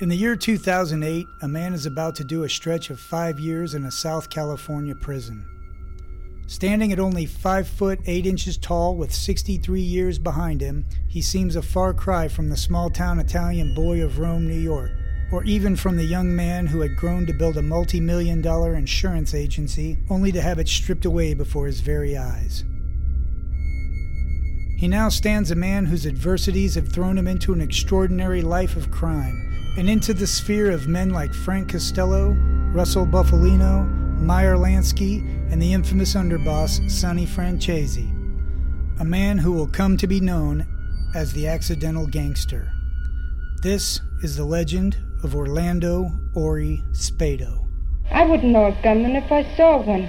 In the year 2008, a man is about to do a stretch of five years in a South California prison. Standing at only 5 foot 8 inches tall with 63 years behind him, he seems a far cry from the small town Italian boy of Rome, New York, or even from the young man who had grown to build a multi million dollar insurance agency only to have it stripped away before his very eyes. He now stands a man whose adversities have thrown him into an extraordinary life of crime and into the sphere of men like Frank Costello, Russell Bufalino, Meyer Lansky, and the infamous underboss Sonny Franzese. A man who will come to be known as the Accidental Gangster. This is the legend of Orlando Ori Spado. I wouldn't know a gunman if I saw one.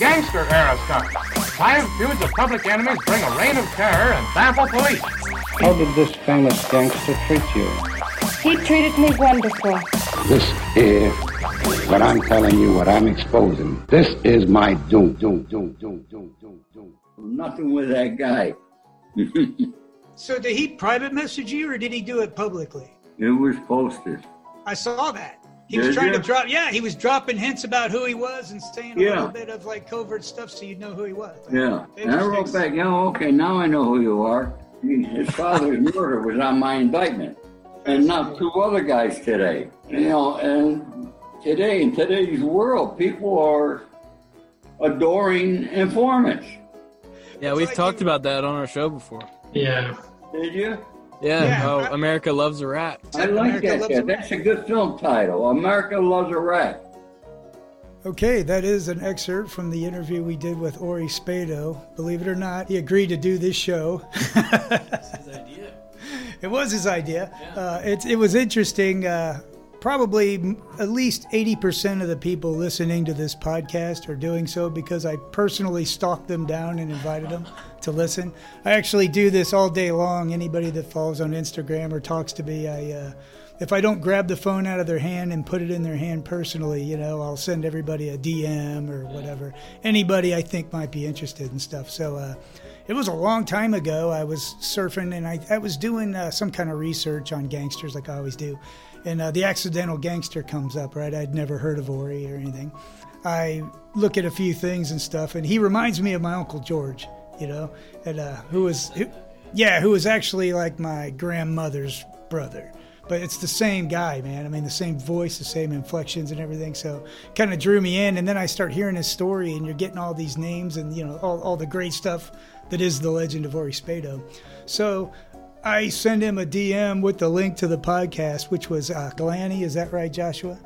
Gangster era stuff. Violent feuds of public enemies bring a reign of terror and baffle police. How did this famous gangster treat you? He treated me wonderful. This is what I'm telling you, what I'm exposing. This is my doom, doom, doom, doom, doom, doom, doom. Nothing with that guy. So, did he private message you or did he do it publicly? It was posted. I saw that. He was Did trying you? to drop, yeah, he was dropping hints about who he was and saying a Yeah. little bit of like covert stuff so you'd know who he was. Yeah. And I wrote Interesting. back, yeah, okay, now I know who you are. His father's murder was on my indictment. And not two other guys today. You know, and today, in today's world, people are adoring informants. Yeah, we've like talked you- about that on our show before. Yeah. Did you? Yeah, Yeah, how I- America loves a rat. I like America that. Loves yeah. a That's a good film title. America Loves a Rat. Okay, that is an excerpt from the interview we did with Ori Spado. Believe it or not, he agreed to do this show. It was his idea. Uh, it, it was interesting. Uh, probably at least 80% of the people listening to this podcast are doing so because I personally stalked them down and invited them to listen. I actually do this all day long. Anybody that follows on Instagram or talks to me, I. Uh, if I don't grab the phone out of their hand and put it in their hand personally, you know, I'll send everybody a DM or whatever. Anybody I think might be interested in stuff. So uh, it was a long time ago. I was surfing and I, I was doing uh, some kind of research on gangsters like I always do. And uh, the accidental gangster comes up, right? I'd never heard of Ori or anything. I look at a few things and stuff, and he reminds me of my Uncle George, you know, and, uh, who was, who, yeah, who was actually like my grandmother's brother but it's the same guy, man. I mean, the same voice, the same inflections and everything. So kind of drew me in. And then I start hearing his story, and you're getting all these names and, you know, all, all the great stuff that is the legend of Ori Spado. So I send him a DM with the link to the podcast, which was uh, Galani. Is that right, Joshua?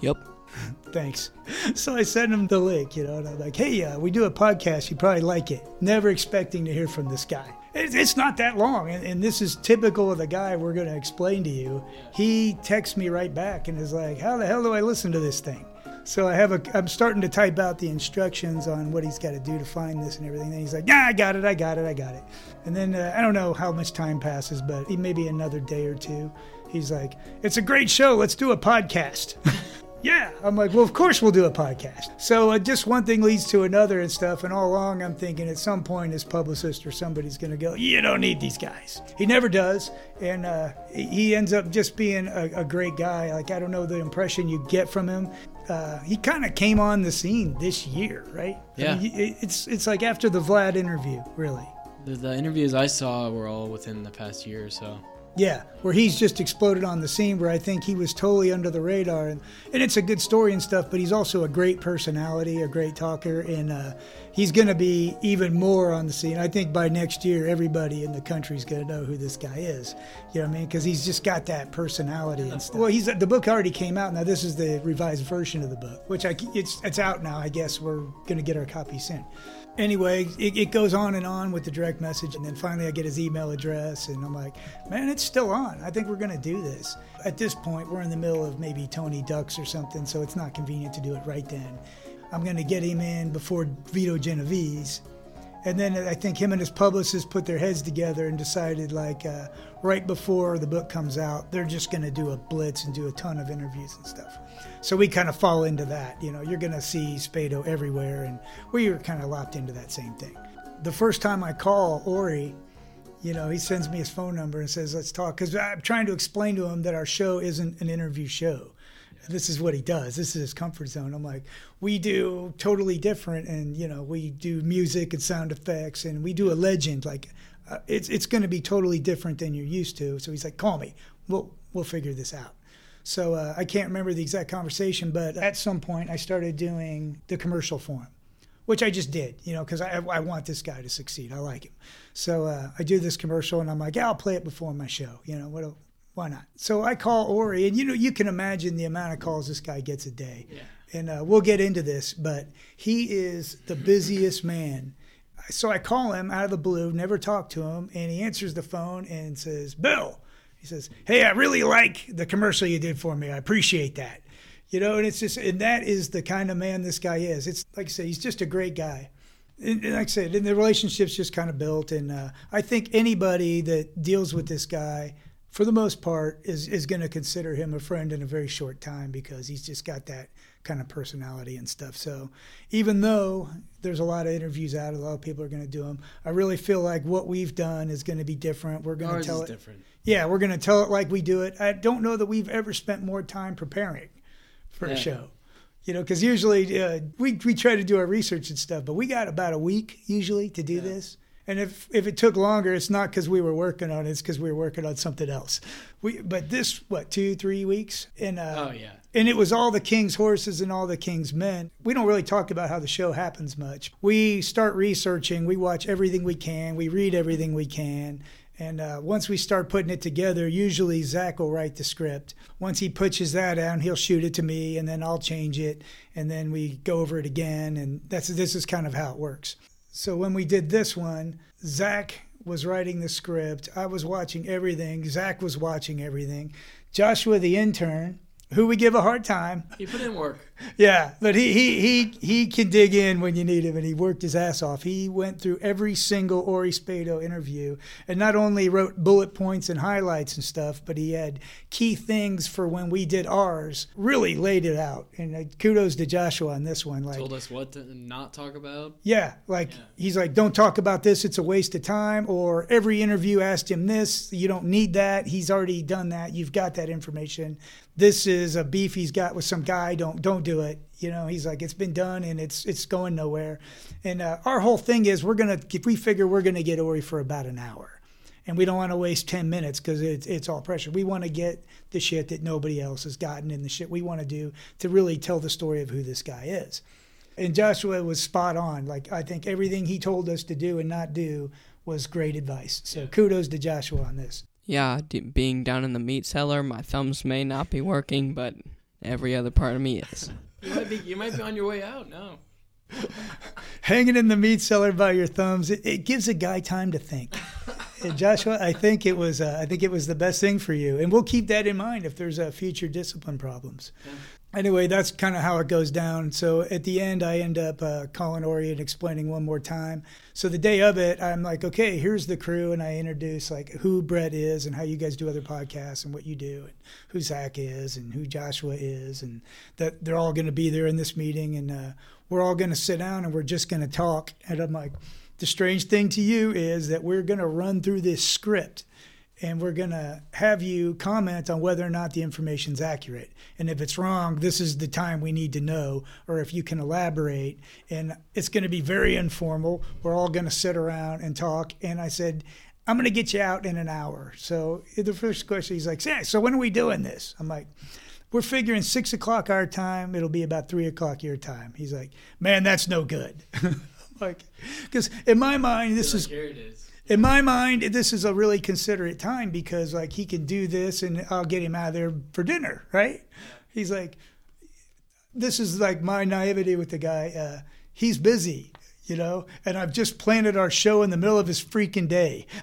Yep. Thanks. So I send him the link, you know, and I'm like, hey, uh, we do a podcast. You probably like it. Never expecting to hear from this guy. It's, it's not that long. And, and this is typical of the guy we're going to explain to you. He texts me right back and is like, how the hell do I listen to this thing? So I have a, I'm starting to type out the instructions on what he's got to do to find this and everything. And he's like, yeah, I got it, I got it, I got it. And then uh, I don't know how much time passes, but maybe another day or two. He's like, it's a great show. Let's do a podcast. yeah. I'm like, well, of course we'll do a podcast. So uh, just one thing leads to another and stuff. And all along, I'm thinking at some point his publicist or somebody's going to go, you don't need these guys. He never does. And uh, he ends up just being a, a great guy. Like, I don't know the impression you get from him. Uh, he kind of came on the scene this year, right? I Yeah. mean, it's it's like after the Vlad interview, really. The, the interviews I saw were all within the past year or so. Yeah, where he's just exploded on the scene where I think he was totally under the radar. And, and it's a good story and stuff, but he's also a great personality, a great talker, and uh, he's going to be even more on the scene. I think by next year, everybody in the country is going to know who this guy is. You know what I mean? Because he's just got that personality and stuff. Well, he's the book already came out. Now, this is the revised version of the book, which I, it's, it's out now. I guess we're going to get our copy soon anyway, it, it goes on and on with the direct message, and then finally I get his email address, and I'm like, man, it's still on. I think we're gonna do this. At this point, we're in the middle of maybe Tony Ducks or something, so it's not convenient to do it right then. I'm gonna get him in before Vito Genovese. And then I think him and his publicist put their heads together and decided, like, uh, right before the book comes out, they're just going to do a blitz and do a ton of interviews and stuff. So we kind of fall into that. You know, you're going to see Spado everywhere, and we were kind of locked into that same thing. The first time I call Ori, You know, he sends me his phone number and says, let's talk. Because I'm trying to explain to him that our show isn't an interview show. This is what he does. This is his comfort zone. I'm like, we do totally different. And, you know, we do music and sound effects and we do a legend. Like, uh, it's, it's going to be totally different than you're used to. So he's like, call me. We'll, we'll figure this out. So uh, I can't remember the exact conversation, but at some point I started doing the commercial for him which I just did, you know, because I, I want this guy to succeed. I like him. So uh, I do this commercial and I'm like, yeah, I'll play it before my show. You know, what, why not? So I call Ori, and you know, you can imagine the amount of calls this guy gets a day. Yeah. And uh, we'll get into this, but he is the busiest man. So I call him out of the blue, never talk to him, and he answers the phone and says, Bill, he says, Hey, I really like the commercial you did for me. I appreciate that you know, and it's just, and that is the kind of man this guy is. It's like I said, he's just a great guy. And, and like I said, and the relationship's just kind of built. And uh, I think anybody that deals with this guy, for the most part, is, is going to consider him a friend in a very short time because he's just got that kind of personality and stuff. So even though there's a lot of interviews out, a lot of people are going to do them. I really feel like what we've done is going to be different. We're going Ours to tell it. different. Yeah, we're going to tell it like we do it. I don't know that we've ever spent more time preparing for a show. You know, because usually uh, we we try to do our research and stuff, but we got about a week usually to do this. And if if it took longer, it's not because we were working on it; it's because we were working on something else. We but this what two three weeks and uh, Oh yeah. And it was all the king's horses and all the king's men. We don't really talk about how the show happens much. We start researching, we watch everything we can, we read everything we can. And uh, once we start putting it together, usually Zach will write the script. Once he pitches that down, he'll shoot it to me, and then I'll change it, and then we go over it again. And that's this is kind of how it works. So when we did this one, Zach was writing the script. I was watching everything. Zach was watching everything. Joshua, the intern, who we give a hard time. He put in work. Yeah, but he he he he can dig in when you need him, and he worked his ass off. He went through every single Ori Spado interview, and not only wrote bullet points and highlights and stuff, but he had key things for when we did ours. Really laid it out, and uh, kudos to Joshua on this one. Like, Told us what to not talk about. yeah, like he's like, don't talk about this; it's a waste of time. Or every interview asked him this. You don't need that. He's already done that. You've got that information. This is a beef he's got with some guy. Don't don't do it. You know, he's like, it's been done and it's it's going nowhere. And uh, our whole thing is we're gonna if we figure we're gonna get Ori for about an hour, and we don't want to waste ten minutes because it's it's all pressure. We want to get the shit that nobody else has gotten and the shit we want to do to really tell the story of who this guy is and Joshua was spot on. Like I think everything he told us to do and not do was great advice. So kudos to Joshua on this. Yeah, d- being down in the meat cellar, my thumbs may not be working, but every other part of me is. You might be. You might be on your way out. No. Hanging in the meat cellar by your thumbs, it, it gives a guy time to think. Joshua, I think it was uh, I think it was the best thing for you, and we'll keep that in mind if there's uh, future discipline problems. Anyway, that's kind of how it goes down. So at the end, I end up uh, calling Ori and explaining one more time. So the day of it, I'm like, okay, here's the crew, and I introduce like who Brett is and how you guys do other podcasts and what you do, and who Zach is and who Joshua is, and that they're all going to be there in this meeting, and uh, we're all going to sit down and we're just going to talk. And I'm like, the strange thing to you is that we're going to run through this script and we're going to have you comment on whether or not the information's accurate. And if it's wrong, this is the time we need to know, or if you can elaborate. And it's going to be very informal. We're all going to sit around and talk. And I said, I'm going to get you out in an hour. So the first question, he's like, "Yeah, so when are we doing this? I'm like, we're figuring six o'clock our time. It'll be about three o'clock your time. He's like, man, that's no good. I'm like, because in my mind, this is Here it is. In my mind, this is a really considerate time because like he can do this and I'll get him out of there for dinner, right? He's like, this is like my naivety with the guy. Uh, he's busy, you know, and I've just planted our show in the middle of his freaking day.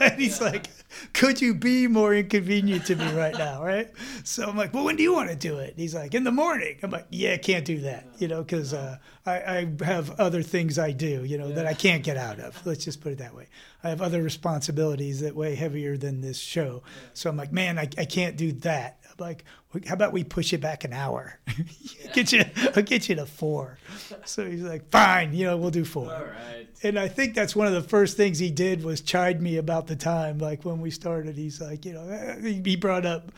and he's like, could you be more inconvenient to me right now, right? So I'm like, well, when do you want to do it? He's like, in the morning. I'm like, yeah, can't do that, you know, because uh, I, I have other things I do, you know, that I can't get out of. Let's just put it that way. I have other responsibilities that weigh heavier than this show. So I'm like, man, I, I can't do that. Like, how about we push it back an hour? get you, I'll get you to four. So he's like, fine, you know, we'll do four. All right. And I think that's one of the first things he did was chide me about the time. Like when we started, he's like, you know, he brought up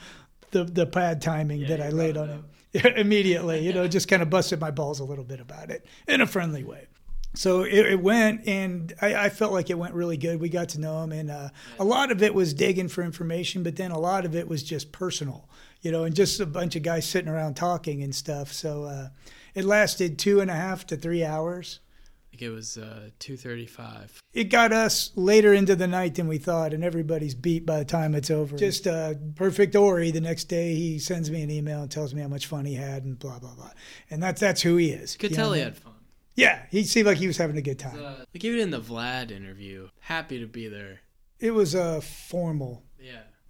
the the bad timing that I laid on him immediately. You know, just kind of busted my balls a little bit about it in a friendly way. So it, it went, and I, I felt like it went really good. We got to know him, and uh, a lot of it was digging for information, but then a lot of it was just personal, you know, and just a bunch of guys sitting around talking and stuff. So uh, it lasted two and a half to three hours. I think it was uh, 235. It got us later into the night than we thought, and everybody's beat by the time it's over. Just uh, perfect Ori. The next day, he sends me an email and tells me how much fun he had, and blah blah blah. And that's that's who he is. Could you tell he what I mean? had fun. Yeah, he seemed like he was having a good time. Uh, like even in the Vlad interview, happy to be there. It was a formal, Yeah.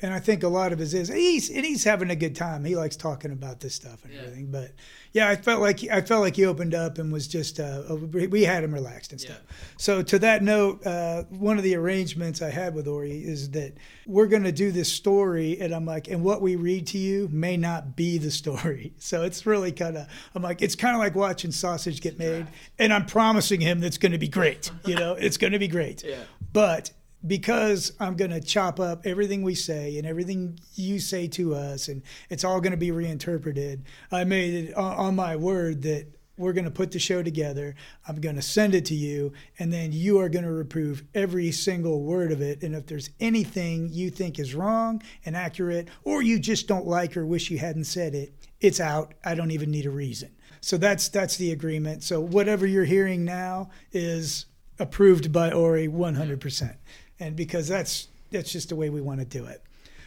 And I think a lot of his is he's and he's having a good time. He likes talking about this stuff and Yeah. everything. But yeah, I felt like I felt like he opened up and was just uh, we had him relaxed and stuff. So to that note, uh, one of the arrangements I had with Ori is that we're going to do this story, and I'm like, and what we read to you may not be the story. So it's really kind of I'm like, it's kind of like watching sausage get made, and I'm promising him that's going to be great. You know, it's going to be great. Yeah. But because I'm going to chop up everything we say and everything you say to us, and it's all going to be reinterpreted, I made it on, my word that we're going to put the show together. I'm going to send it to you, and then you are going to reprove every single word of it. And if there's anything you think is wrong and accurate, or you just don't like or wish you hadn't said it, it's out. I don't even need a reason. So that's that's the agreement. So whatever you're hearing now is approved by Ori 100%. And because that's that's just the way we want to do it.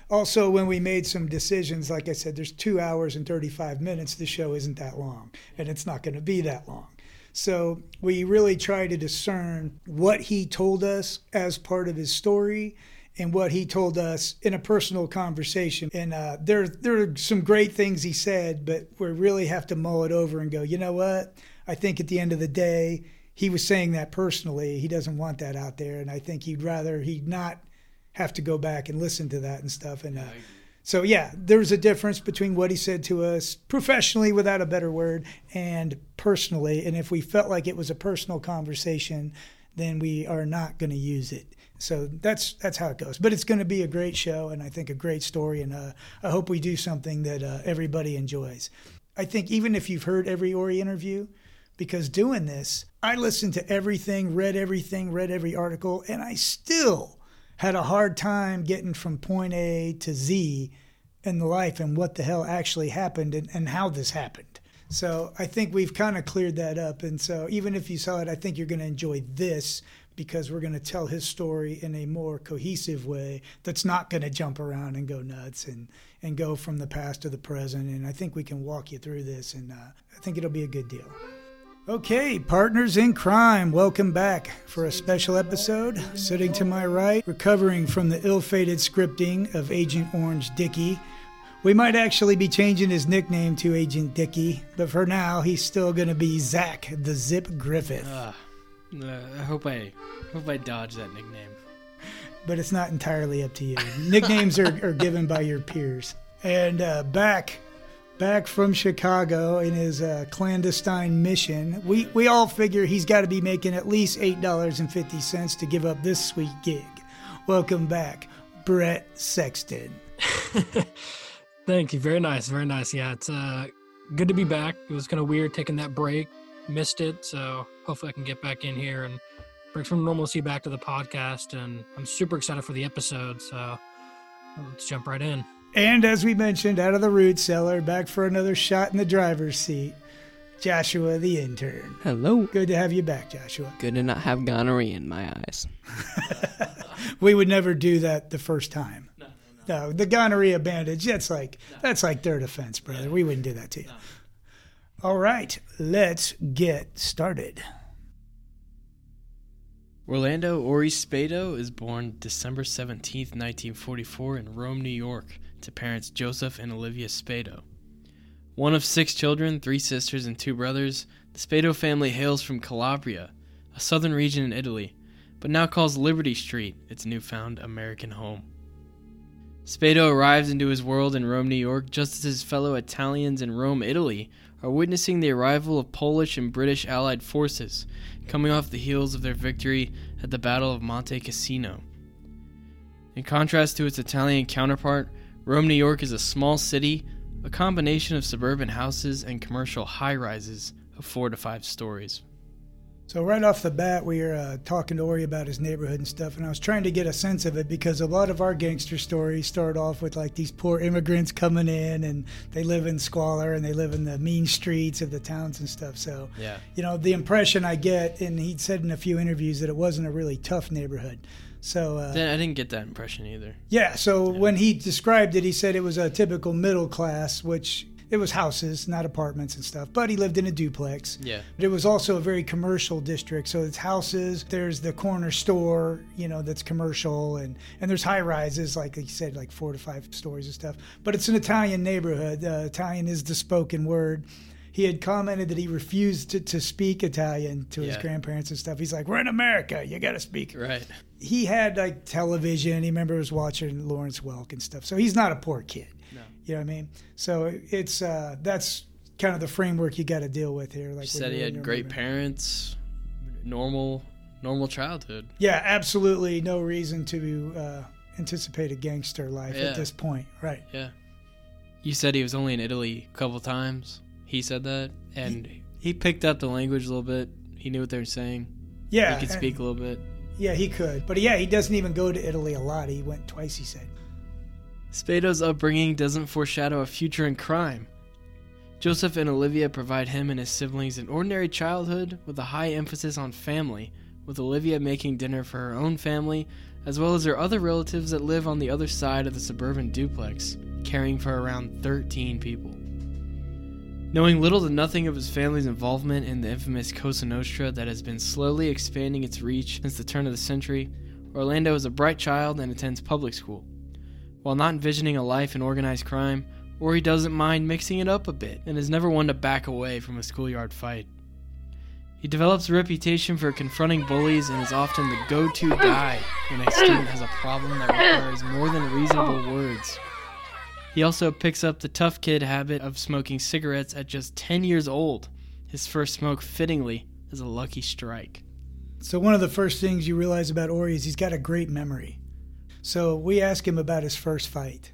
Also, when we made some decisions, like I said, there's two hours and 35 minutes. The show isn't that long, and it's not going to be that long. So we really try to discern what he told us as part of his story and what he told us in a personal conversation. And uh, there, there are some great things he said, but we really have to mull it over and go, you know what? I think at the end of the day, he was saying that personally. He doesn't want that out there. And I think he'd rather he not have to go back and listen to that and stuff. And uh, so, yeah, there's a difference between what he said to us professionally, without a better word, and personally. And if we felt like it was a personal conversation, then we are not going to use it. So that's that's how it goes. But it's going to be a great show, and I think a great story. And uh, I hope we do something that uh, everybody enjoys. I think even if you've heard every Ori interview, because doing this, I listened to everything, read everything, read every article, and I still had a hard time getting from point A to Z in the life and what the hell actually happened and, and how this happened. So I think we've kind of cleared that up. And so even if you saw it, I think you're going to enjoy this because we're going to tell his story in a more cohesive way that's not going to jump around and go nuts and, and go from the past to the present. And I think we can walk you through this, and uh, I think it'll be a good deal. Okay, partners in crime, welcome back for a special episode. Sitting to my right, recovering from the ill fated scripting of Agent Orange Dicky. We might actually be changing his nickname to Agent Dicky, but for now, he's still going to be Zach the Zip Griffith. Uh, uh, I hope I hope I dodge that nickname. but it's not entirely up to you. Nicknames are, are given by your peers. And uh, back, back from Chicago in his uh, clandestine mission, we, we all figure he's got to be making at least eight dollars and fifty cents to give up this sweet gig. Welcome back, Brett Sexton. Thank you. Very nice. Very nice. Yeah, it's uh, good to be back. It was kind of weird taking that break. Missed it. So hopefully I can get back in here and bring some normalcy back to the podcast. And I'm super excited for the episode. So let's jump right in. And as we mentioned, out of the root cellar, back for another shot in the driver's seat, Joshua the intern. Hello. Good to have you back, Joshua. Good to not have gonorrhea in my eyes. we would never do that the first time. No, the gonorrhea bandage, that's like that's like their defense, brother. We wouldn't do that to you. All right, let's get started. Orlando Ori Spado is born December 17, 1944, in Rome, New York, to parents Joseph and Olivia Spado. One of six children, three sisters, and two brothers, the Spado family hails from Calabria, a southern region in Italy, but now calls Liberty Street its newfound American home. Spado arrives into his world in Rome, New York, just as his fellow Italians in Rome, Italy, are witnessing the arrival of Polish and British Allied forces, coming off the heels of their victory at the Battle of Monte Cassino. In contrast to its Italian counterpart, Rome, New York is a small city, a combination of suburban houses and commercial high rises of four to five stories. So right off the bat, we were uh, talking to Ori about his neighborhood and stuff, and I was trying to get a sense of it because a lot of our gangster stories start off with like these poor immigrants coming in, and they live in squalor and they live in the mean streets of the towns and stuff. So, Yeah. you know, the impression I get, and he'd said in a few interviews that it wasn't a really tough neighborhood. So, uh, Then I didn't get that impression either. yeah, so when he described it, he said it was a typical middle class, which it was houses, not apartments and stuff, but he lived in a duplex. Yeah. But it was also a very commercial district, so it's houses. There's the corner store, you know, that's commercial, and and there's high rises, like you said, like four to five stories and stuff. But it's an Italian neighborhood. Uh, Italian is the spoken word. He had commented that he refused to, to speak Italian to his grandparents and stuff. He's like, "We're in America. You got to speak." Right. He had like television. He remembers watching Lawrence Welk and stuff. So he's not a poor kid. No. You know what I mean? So it's uh, that's kind of the framework you got to deal with here. Like when said he had great moment. parents, normal, normal childhood. Yeah, absolutely no reason to uh, anticipate a gangster life Yeah. at this point, right? Yeah. You said he was only in Italy a couple times. He said that, and he picked up the language a little bit. He knew what they were saying. Yeah, he could and- speak a little bit. Yeah, he could, but yeah, he doesn't even go to Italy a lot. He went twice. He said. Spado's upbringing doesn't foreshadow a future in crime. Joseph and Olivia provide him and his siblings an ordinary childhood with a high emphasis on family, with Olivia making dinner for her own family, as well as her other relatives that live on the other side of the suburban duplex, caring for around 13 people. Knowing little to nothing of his family's involvement in the infamous Cosa Nostra that has been slowly expanding its reach since the turn of the century, Orlando is a bright child and attends public school. While not envisioning a life in organized crime, Ori doesn't mind mixing it up a bit and is never one to back away from a schoolyard fight. He develops a reputation for confronting bullies and is often the go to guy when a student has a problem that requires more than reasonable words. He also picks up the tough kid habit of smoking cigarettes at just 10 years old. His first smoke, fittingly, is a lucky strike. So one of the first things you realize about Ori is he's got a great memory. So we ask him about his first fight,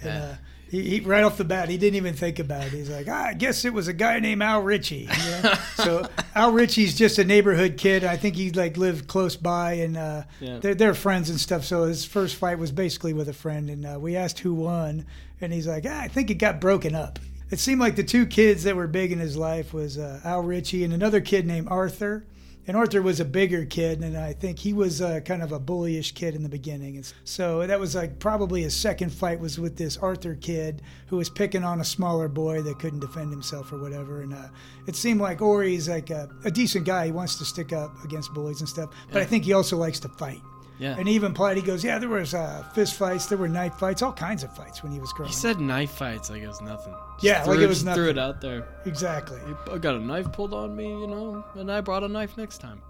and uh, he, he right off the bat he didn't even think about it. He's like, ah, I guess it was a guy named Al Ritchie. you know? so Al Ritchie's just a neighborhood kid. I think he like lived close by, and uh, Yeah. they're, they're friends and stuff. So his first fight was basically with a friend, and uh, we asked who won, and he's like, ah, I think it got broken up. It seemed like the two kids that were big in his life was uh, Al Ritchie and another kid named Arthur. And Arthur was a bigger kid, and I think he was uh, kind of a bullyish kid in the beginning. And so that was like probably his second fight was with this Arthur kid who was picking on a smaller boy that couldn't defend himself or whatever. And uh, it seemed like Ori's like a, a decent guy. He wants to stick up against bullies and stuff, but I think he also likes to fight. Yeah. And he even implied he goes, yeah, there was uh, fist fights, there were knife fights, all kinds of fights when he was growing. He said knife fights like it was nothing. Just Yeah, like threw- it was just Threw it out there. exactly. I got a knife pulled on me, you know, and I brought a knife next time.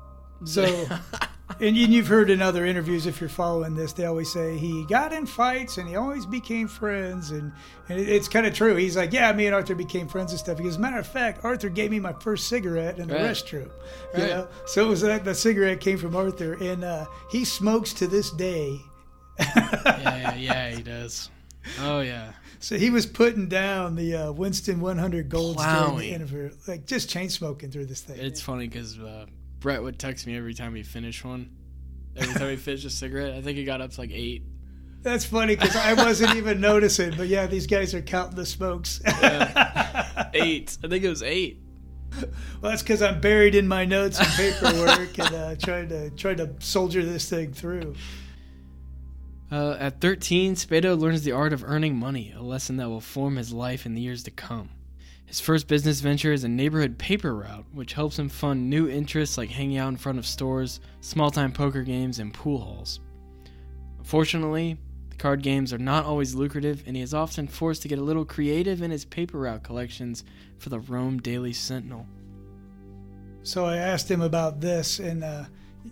So, and, you've heard in other interviews, if you're following this, they always say he got in fights and he always became friends. And, and it's kind of true. He's like, yeah, me and Arthur became friends and stuff. He goes, matter of fact, Arthur gave me my first cigarette in the Right. restroom. You Right. know? So it was that the cigarette came from Arthur. And uh, he smokes to this day. yeah, yeah, yeah, he does. Oh yeah. So he was putting down the uh, Winston 100 Golds during the interview, like just chain smoking through this thing. It's funny because uh, Brett would text me every time he finished one. Every time he finished a cigarette, I think he got up to like eight. That's funny because I wasn't even noticing, but yeah, these guys are counting the smokes. Eight. I think it was eight. Well, that's because I'm buried in my notes and paperwork and uh, trying to trying to soldier this thing through. Uh, at 13, Spado learns the art of earning money, a lesson that will form his life in the years to come. His first business venture is a neighborhood paper route, which helps him fund new interests like hanging out in front of stores, small time poker games, and pool halls. Unfortunately, the card games are not always lucrative, and he is often forced to get a little creative in his paper route collections for the Rome Daily Sentinel. So I asked him about this, and uh,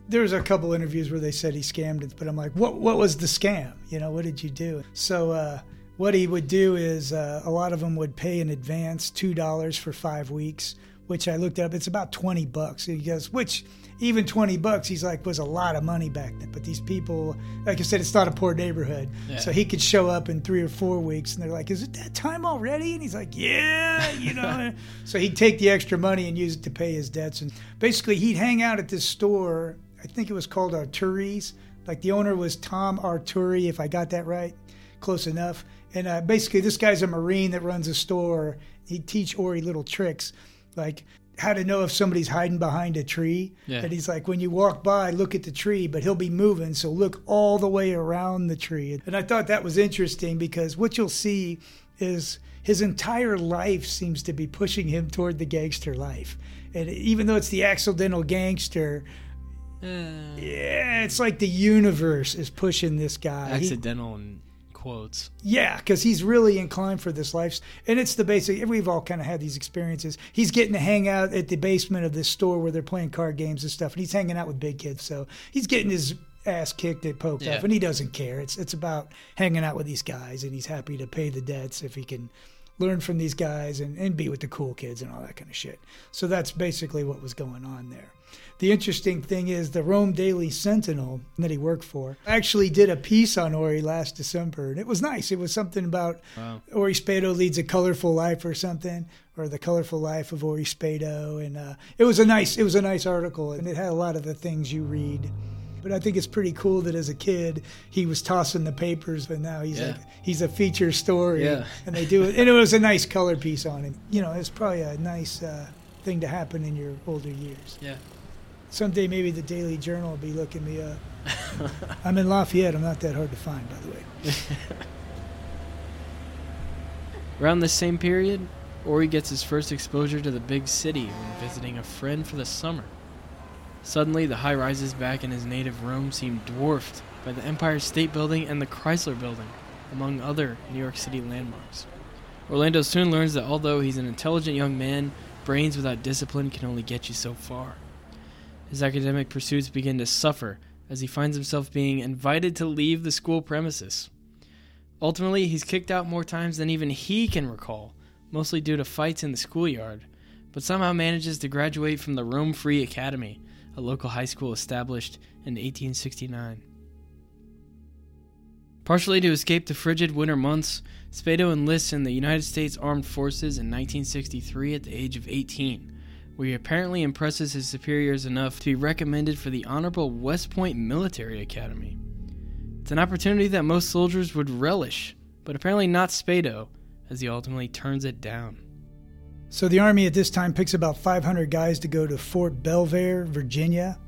there was a couple interviews where they said he scammed it, but I'm like, what what was the scam? You know, what did you do? So uh, what he would do is uh, a lot of them would pay in advance two dollars for five weeks, which I looked up. It's about twenty bucks. He goes, which even 20 bucks he's like was a lot of money back then but these people like i said it's not a poor neighborhood Yeah. so he could show up in three or four weeks and they're like is it that time already and he's like yeah you know so he'd take the extra money and use it to pay his debts and basically he'd hang out at this store i think it was called arturi's like the owner was tom arturi if i got that right close enough and uh, basically this guy's a marine that runs a store he'd teach ori little tricks like how to know if somebody's hiding behind a tree. Yeah. And he's like, when you walk by, look at the tree, but he'll be moving, so look all the way around the tree. And I thought that was interesting because what you'll see is his entire life seems to be pushing him toward the gangster life. And even though it's the accidental gangster, yeah, it's like the universe is pushing this guy. He- Accidental in quotes. yeah, because he's really inclined for this life, and it's the basic. We've all kind of had these experiences. He's getting to hang out at the basement of this store where they're playing card games and stuff, and he's hanging out with big kids. So he's getting his ass kicked at poked Yeah. off, and he doesn't care. It's it's about hanging out with these guys, and he's happy to pay the debts if he can learn from these guys and, and be with the cool kids and all that kind of shit. So that's basically what was going on there. The interesting thing is the Rome Daily Sentinel that he worked for actually did a piece on Ori last December, and it was nice. It was something about Wow. Ori Spado leads a colorful life or something, or the colorful life of Ori Spado, and uh, it was a nice it was a nice article, and it had a lot of the things you read. But I think it's pretty cool that as a kid he was tossing the papers, but now he's Yeah. like he's a feature story, Yeah. and they do it. And it was a nice color piece on him. You know, it's probably a nice uh, thing to happen in your older years. Yeah. Someday maybe the Daily Journal will be looking me up. I'm in Lafayette. I'm not that hard to find, by the way. Around this same period, Ori gets his first exposure to the big city when visiting a friend for the summer. Suddenly, the high rises back in his native Rome seem dwarfed by the Empire State Building and the Chrysler Building, among other New York City landmarks. Orlando soon learns that although he's an intelligent young man, brains without discipline can only get you so far. His academic pursuits begin to suffer as he finds himself being invited to leave the school premises. Ultimately, he's kicked out more times than even he can recall, mostly due to fights in the schoolyard, but somehow manages to graduate from the Rome Free Academy, a local high school established in 1869. Partially to escape the frigid winter months, Spado enlists in the United States Armed Forces in 1963 at the age of 18, where he apparently impresses his superiors enough to be recommended for the Honorable West Point Military Academy. It's an opportunity that most soldiers would relish, but apparently not Spado, as he ultimately turns it down. So the Army at this time picks about 500 guys to go to Fort Belvoir, Virginia.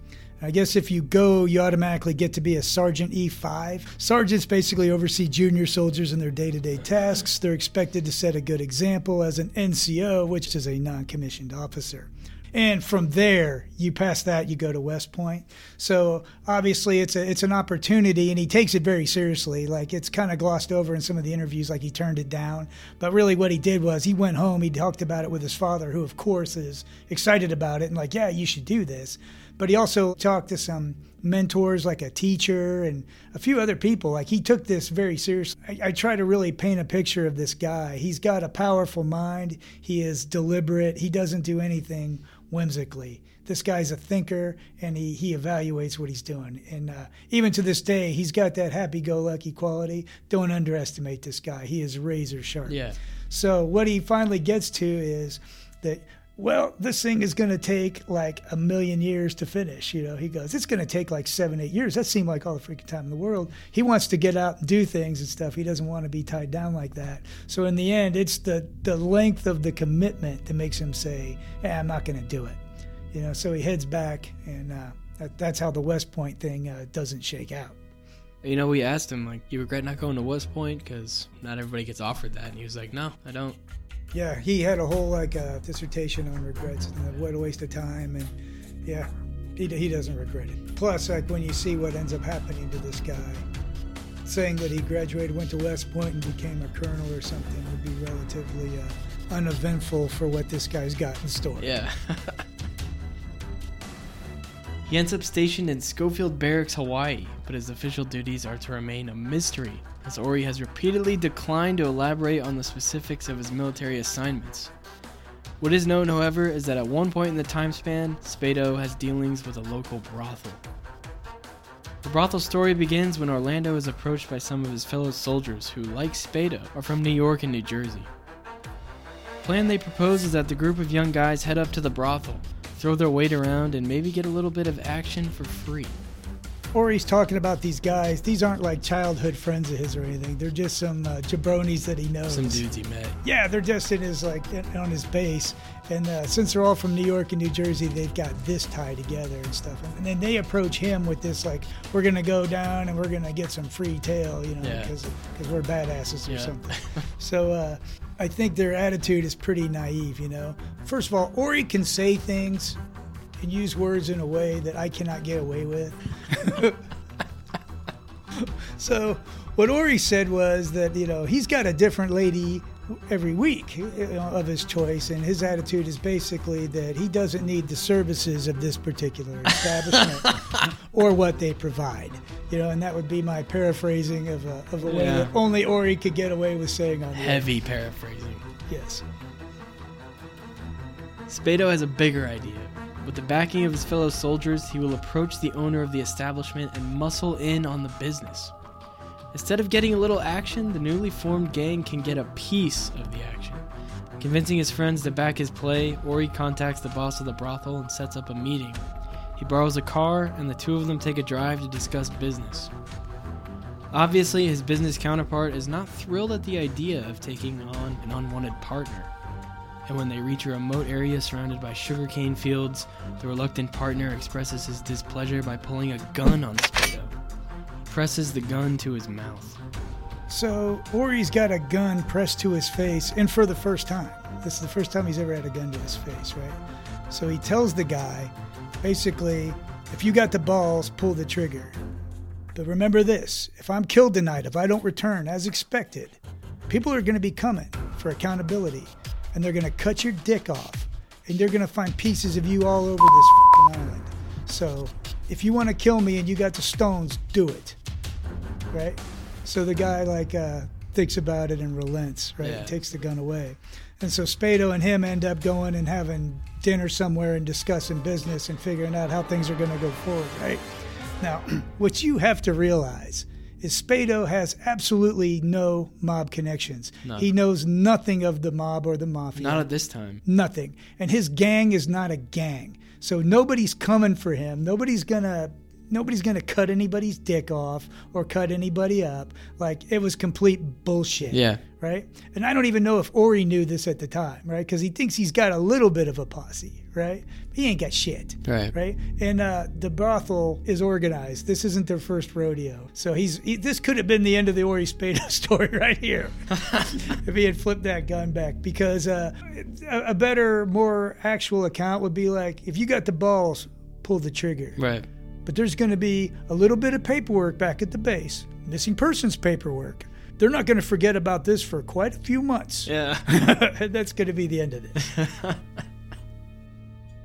I guess if you go, you automatically get to be a Sergeant E5. Sergeants basically oversee junior soldiers in their day to day tasks. They're expected to set a good example as an NCO, which is a non commissioned officer. And from there, you pass that, you go to West Point. So obviously, it's a it's an opportunity, and he takes it very seriously. Like it's kind of glossed over in some of the interviews, like he turned it down. But really, what he did was he went home. He talked about it with his father, who of course is excited about it and like, yeah, you should do this. But he also talked to some mentors, like a teacher and a few other people. Like he took this very seriously. I, I try to really paint a picture of this guy. He's got a powerful mind. He is deliberate. He doesn't do anything whimsically. This guy's a thinker and he, he evaluates what he's doing. And uh, even to this day, he's got that happy go lucky quality. Don't underestimate this guy. He is razor sharp. Yeah. So what he finally gets to is that well, this thing is going to take like a million years to finish. You know, he goes, it's going to take like seven, eight years. That seemed like all the freaking time in the world. He wants to get out and do things and stuff. He doesn't want to be tied down like that. So in the end, it's the the length of the commitment that makes him say, "Yeah, I'm not going to do it." You know, so he heads back, and uh, that, that's how the West Point thing uh, doesn't shake out. You know, we asked him, like, you regret not going to West Point? Because not everybody gets offered that. And he was like, no, I don't. Yeah, he had a whole like uh, dissertation on regrets and what a waste of time, and yeah, he, he doesn't regret it. Plus, like when you see what ends up happening to this guy, saying that he graduated, went to West Point, and became a colonel or something would be relatively uh, uneventful for what this guy's got in store. Yeah. He ends up stationed in Schofield Barracks, Hawaii, but his official duties are to remain a mystery, as Ori has repeatedly declined to elaborate on the specifics of his military assignments. What is known, however, is that at one point in the time span, Spado has dealings with a local brothel. The brothel story begins when Orlando is approached by some of his fellow soldiers who, like Spado, are from New York and New Jersey. The plan they propose is that the group of young guys head up to the brothel, throw their weight around, and maybe get a little bit of action for free. Or he's talking about these guys. These aren't like childhood friends of his or anything. They're just some uh, jabronis that he knows. Some dudes he met. Yeah, they're just in his like on his base, and uh, since they're all from New York and New Jersey, they've got this tie together and stuff. And then they approach him with this like, "We're gonna go down and we're gonna get some free tail," you know, Yeah. because because we're badasses or Yeah. something. so uh, I think their attitude is pretty naive. You know, first of all, Ori can say things and use words in a way that I cannot get away with. So what Ori said was that you know he's got a different lady every week of his choice, and his attitude is basically that he doesn't need the services of this particular establishment or what they provide. You know, and that would be my paraphrasing of a, of a way that only Ori could get away with saying on. Heavy paraphrasing. Yes. Spado has a bigger idea. With the backing of his fellow soldiers, he will approach the owner of the establishment and muscle in on the business. Instead of getting a little action, the newly formed gang can get a piece of the action. Convincing his friends to back his play, Ori contacts the boss of the brothel and sets up a meeting. He borrows a car, and the two of them take a drive to discuss business. Obviously, his business counterpart is not thrilled at the idea of taking on an unwanted partner. And when they reach a remote area surrounded by sugarcane fields, the reluctant partner expresses his displeasure by pulling a gun on. He presses the gun to his mouth. So Ori's got a gun pressed to his face, and for the first time. This is the first time he's ever had a gun to his face, right? So he tells the guy, basically, if you got the balls, pull the trigger. But remember this if I'm killed tonight, if I don't return as expected, people are going to be coming for accountability, and they're going to cut your dick off, and they're going to find pieces of you all over this island. So if you want to kill me and you got the stones, do it right? So the guy like uh, thinks about it and relents, right? Yeah. He takes the gun away, and so Spado and him end up going and having dinner somewhere and discussing business and figuring out how things are going to go forward, right? Now, what you have to realize is Spado has absolutely no mob connections. He knows nothing of the mob or the mafia. Not at this time. Nothing. And his gang is not a gang. So nobody's coming for him. Nobody's gonna nobody's gonna cut anybody's dick off or cut anybody up. Like it was complete bullshit. Yeah. Right? And I don't even know if Ori knew this at the time, right? Because he thinks he's got a little bit of a posse, right? He ain't got shit. Right. Right? And uh, the brothel is organized. This isn't their first rodeo. So he's he, this could have been the end of the Ori Spado story right here if he had flipped that gun back. Because uh, a, a better, more actual account would be like, if you got the balls, pull the trigger. Right. But there's going to be a little bit of paperwork back at the base, missing persons paperwork. They're not going to forget about this for quite a few months. Yeah. That's going to be the end of this.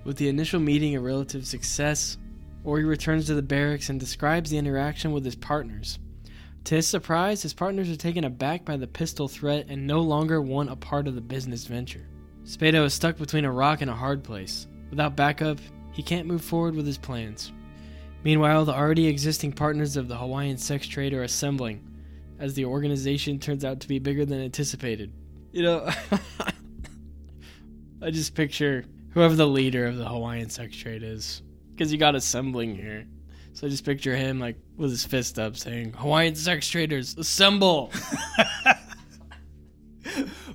With the initial meeting a relative success, Ori returns to the barracks and describes the interaction with his partners. To his surprise, his partners are taken aback by the pistol threat and no longer want a part of the business venture. Spado is stuck between a rock and a hard place. Without backup, he can't move forward with his plans. Meanwhile, the already existing partners of the Hawaiian sex trade are assembling, as the organization turns out to be bigger than anticipated. You know, I just picture whoever the leader of the Hawaiian sex trade is, because you got assembling here. So I just picture him like with his fist up, saying, "Hawaiian sex traders, assemble!"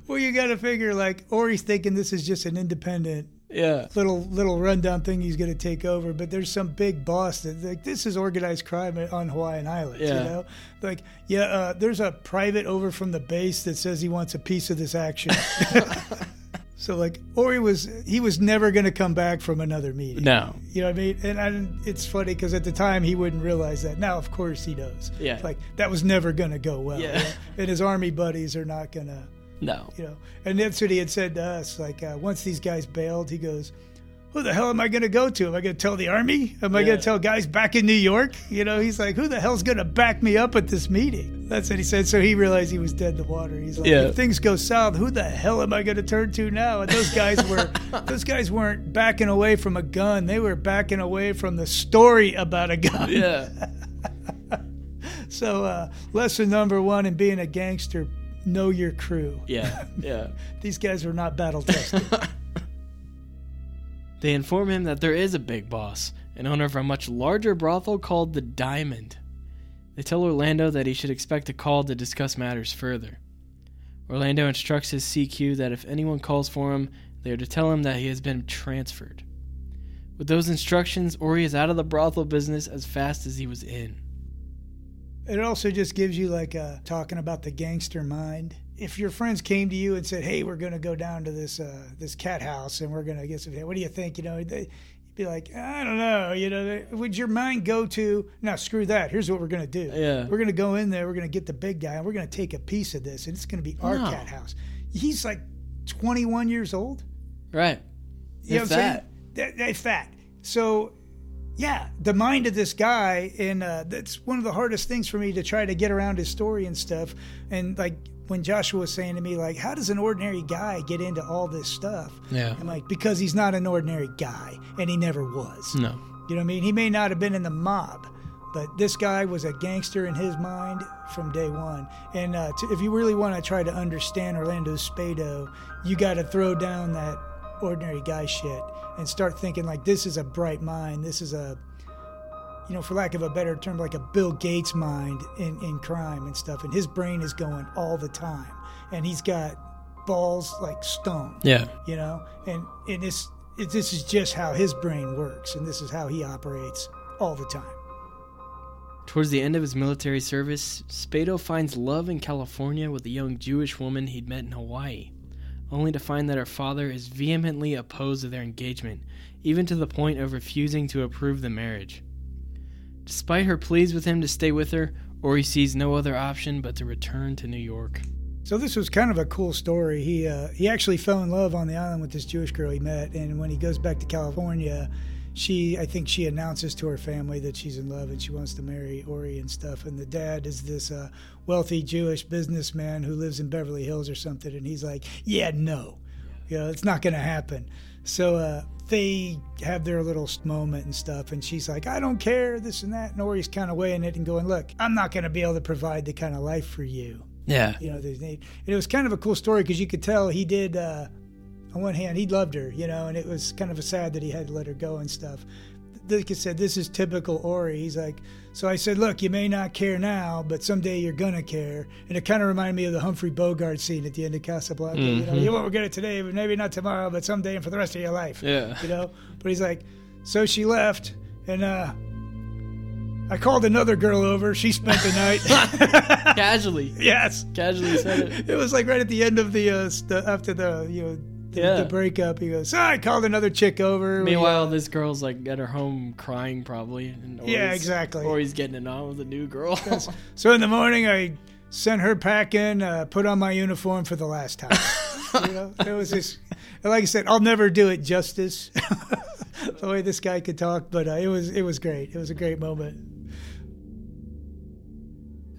well, you got to figure like Ori's thinking this is just an independent yeah, little little rundown thing he's going to take over, but there's some big boss that like this is organized crime on Hawaiian Islands. You Yeah. know, like yeah, uh, there's a private over from the base that says he wants a piece of this action. so like Ori was he was never going to come back from another meeting. no, You know what I mean? And I, it's funny because at the time he wouldn't realize that. Now, of course, he knows. Yeah. Like that was never going to go well. Yeah. you know? And his army buddies are not going to no, you know. And that's what he had said to us. Like uh, once these guys bailed, he goes, who the hell am I going to go to? Am I going to tell the army? Am I Yeah. going to tell guys back in New York? You know, he's like, who the hell's going to back me up at this meeting? That's what he said. So he realized he was dead in the water. He's like, Yeah. if things go south, who the hell am I going to turn to now? And those guys were, those guys weren't backing away from a gun. They were backing away from the story about a gun. Yeah. So, uh, lesson number one in being a gangster: know your crew. Yeah. Yeah. These guys are not battle tested. They inform him that there is a big boss, an owner of a much larger brothel called the Diamond. They tell Orlando that he should expect a call to discuss matters further. Orlando instructs his CQ that if anyone calls for him, they are to tell him that he has been transferred. With those instructions, Ori is out of the brothel business as fast as he was in. It also just gives you like uh, talking about the gangster mind. If your friends came to you and said, "Hey, we're going to go down to this uh, this cat house and we're going to get some," what do you think? You know, they, you'd be like, "I don't know." You know, they- would your mind go to, "No, screw that. Here's what we're going to do. Yeah. We're going to go in there. We're going to get the big guy and we're going to take a piece of this and it's going to be our No. cat house." He's like 21 years old. Right. You know If what I'm that. saying? That, that. So, yeah, the mind of this guy, and uh, that's one of the hardest things for me to try to get around his story and stuff. And like when Joshua was saying to me, like, how does an ordinary guy get into all this stuff? Yeah. I'm like, because he's not an ordinary guy, and he never was. No. You know what I mean? He may not have been in the mob, but this guy was a gangster in his mind from day one. And uh, to, if you really want to try to understand Orlando Spado, you got to throw down that ordinary guy shit and start thinking like this is a bright mind. This is a, you know, for lack of a better term, like a Bill Gates mind in, in crime and stuff. And his brain is going all the time. And he's got balls like stone Yeah. you know and and this it, this is just how his brain works and this is how he operates all the time Towards the end of his military service, Spado finds love in California with a young Jewish woman he'd met in Hawaii, only to find that her father is vehemently opposed to their engagement, even to the point of refusing to approve the marriage. Despite her pleas with him to stay with her, Ori sees no other option but to return to New York. so this was kind of a cool story he uh, he actually fell in love on the island with this jewish girl he met and when he goes back to california she i think she announces to her family that she's in love and she wants to marry ori and stuff. And the dad is this uh, wealthy jewish businessman who lives in beverly hills or something. And he's like yeah no. You know it's not going to happen. So uh, they have their little moment and stuff. And she's like i don't care this and that. And ori's kind of weighing it and going look i'm not going to be able to provide the kind of life for you. Yeah. you know there's need and it was kind of a cool story because you could tell he did uh, on one hand he loved her you know and it was kind of a sad that he had to let her go and stuff like I said, this is typical Ori. He's like, so I said, look, you may not care now, but someday you're gonna care. And it kind of reminded me of the Humphrey Bogart scene at the end of Casablanca. You know, you won't regret it today, but maybe not tomorrow, but someday and for the rest of your life. Yeah. You know. But he's like, so she left, and uh, I called another girl over. She spent the night. Casually. yes. Casually said it. It was like right at the end of the uh, st- after the you know the, Yeah. the breakup. He goes, so I called another chick over. Meanwhile, uh, this girl's like at her home crying probably. And Yeah, exactly. Or he's getting it on with a new girl. So in the morning, I sent her packing, uh, put on my uniform for the last time. you know, it was just, like I said, I'll never do it justice the way this guy could talk, but uh, it was it was great. It was a great moment.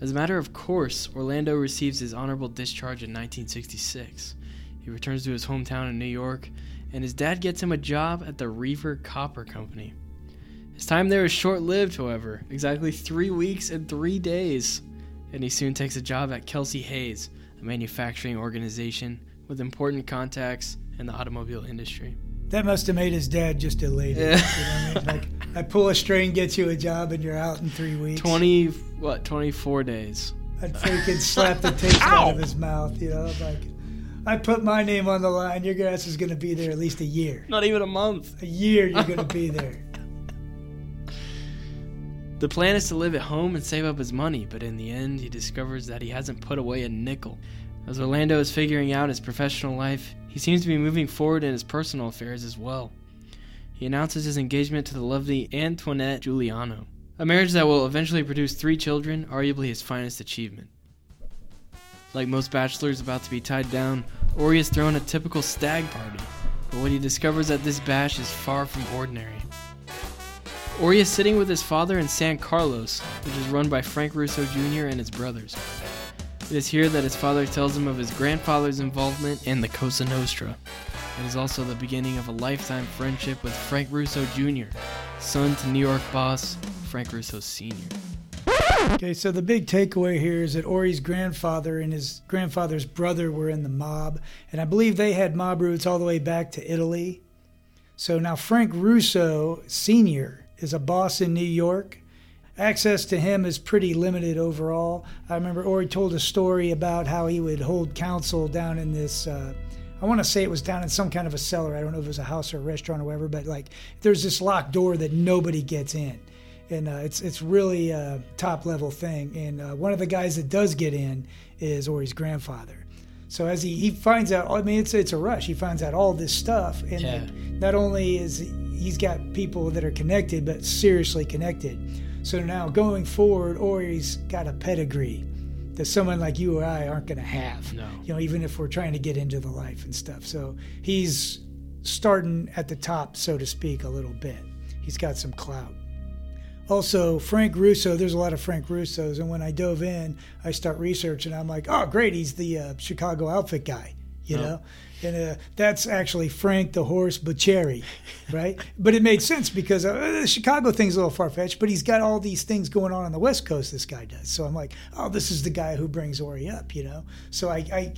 As a matter of course, Orlando receives his honorable discharge in 1966. He returns to his hometown in New York, and his dad gets him a job at the Revere Copper Company. His time there is short lived, however, exactly three weeks and three days, and he soon takes a job at Kelsey Hayes, a manufacturing organization with important contacts in the automobile industry. That must have made his dad just elated. Yeah. You know what I mean? Like, I pull a string, get you a job, and you're out in three weeks. 20, what, 24 days. I'd freaking slap the taste out of his mouth. You know, like I put my name on the line. Your ass is going to be there at least a year. Not even a month. A year, you're going to be there. The plan is to live at home and save up his money, but in the end, he discovers that he hasn't put away a nickel. As Orlando is figuring out his professional life, he seems to be moving forward in his personal affairs as well. He announces his engagement to the lovely Antoinette Giuliano, a marriage that will eventually produce three children, arguably his finest achievement. Like most bachelors about to be tied down, Ori has thrown a typical stag party. But what he discovers at this bash is far from ordinary. Ori is sitting with his father in San Carlos, which is run by Frank Russo Jr. and his brothers. It is here that his father tells him of his grandfather's involvement in the Cosa Nostra. It is also the beginning of a lifetime friendship with Frank Russo Jr., son to New York boss Frank Russo Sr. Okay, so the big takeaway here is that Ori's grandfather and his grandfather's brother were in the mob, and I believe they had mob roots all the way back to Italy. So now Frank Russo Sr. is a boss in New York. Access to him is pretty limited overall. I remember Ori told a story about how he would hold counsel down in this. Uh, I want to say it was down in some kind of a cellar. I don't know if it was a house or a restaurant or whatever, but like there's this locked door that nobody gets in and uh, it's it's really a top level thing. And uh, one of the guys that does get in is Ori's grandfather. So as he, he finds out, I mean, it's it's a rush. He finds out all this stuff, and Yeah. like, not only is he's got people that are connected, but seriously connected. So now going forward, Ori's got a pedigree that someone like you or I aren't going to have. No. You know, even if we're trying to get into the life and stuff. So he's starting at the top, so to speak, a little bit. He's got some clout. Also, Frank Russo, there's a lot of Frank Russos, and when I dove in, I start researching. I'm like, oh, great, he's the uh, Chicago outfit guy, you know? And uh, that's actually Frank the Horse Buccieri, right? but it made sense because uh, the Chicago thing's a little far fetched, but he's got all these things going on on the West Coast, this guy does. So I'm like, oh, this is the guy who brings Ori up, you know? So I, I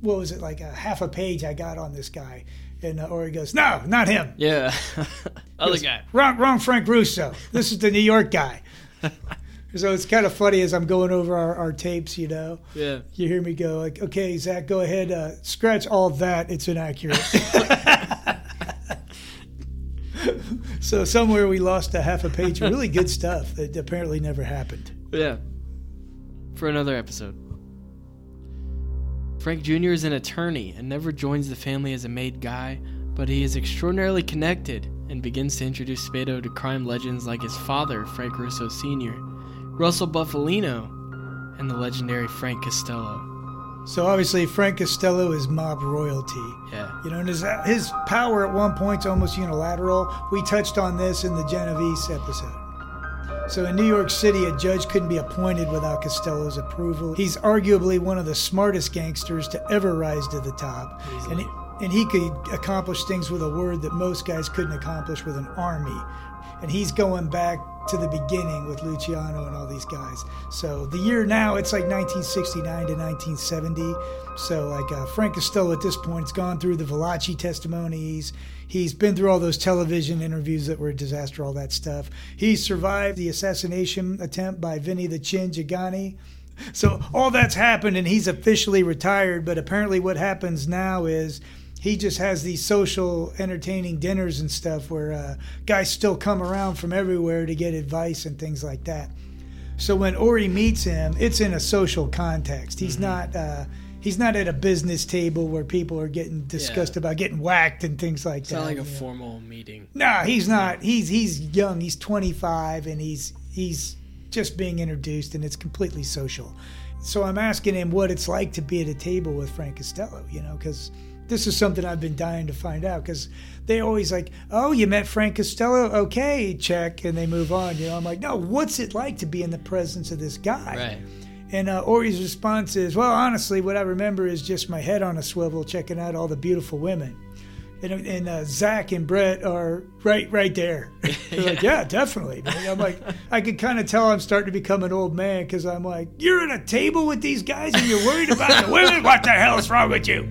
what was it, like a half a page I got on this guy. And uh, Ori goes, no, not him. Yeah. Other Goes, guy. Wrong, wrong, Frank Russo. This is the New York guy. so it's kind of funny as I'm going over our, our tapes, you know. Yeah. You hear me go like, "Okay, Zach, go ahead, uh, scratch all that. It's inaccurate." so somewhere we lost a half a page of really good stuff that apparently never happened. Yeah. For another episode. Frank Jr. is an attorney and never joins the family as a made guy, but he is extraordinarily connected and begins to introduce Spado to crime legends like his father, Frank Russo Sr., Russell Bufalino, and the legendary Frank Costello. So obviously Frank Costello is mob royalty. Yeah. You know, and his, his power at one point's almost unilateral. We touched on this in the Genovese episode. So in New York City, a judge couldn't be appointed without Costello's approval. He's arguably one of the smartest gangsters to ever rise to the top. And he, and he could accomplish things with a word that most guys couldn't accomplish with an army. And he's going back to the beginning with Luciano and all these guys. So the year now, it's like 1969 to 1970. So like uh, Frank Costello at this point has gone through the Valachi testimonies. He's been through all those television interviews that were a disaster, all that stuff. He survived the assassination attempt by Vinny the Chin Gigante. So all that's happened, and he's officially retired. But apparently, what happens now is he just has these social, entertaining dinners and stuff where uh, guys still come around from everywhere to get advice and things like that. So when Ori meets him, it's in a social context. He's not. Uh, He's not at a business table where people are getting discussed about getting whacked and things like It's that. It's not like a know. formal meeting. No, he's not. He's he's young. He's 25, and he's he's just being introduced, and it's completely social. So I'm asking him what it's like to be at a table with Frank Costello, you know, because this is something I've been dying to find out. Because they always like, oh, you met Frank Costello? Okay, check, and they move on. You know, I'm like, no, what's it like to be in the presence of this guy? Right. And uh, Ori's response is, well, honestly, what I remember is just my head on a swivel, checking out all the beautiful women. And, and uh, Zach and Brett are right, right there. They're like, yeah, definitely. man." I'm like, I could kind of tell I'm starting to become an old man because I'm like, you're at a table with these guys and you're worried about the women. What the hell is wrong with you?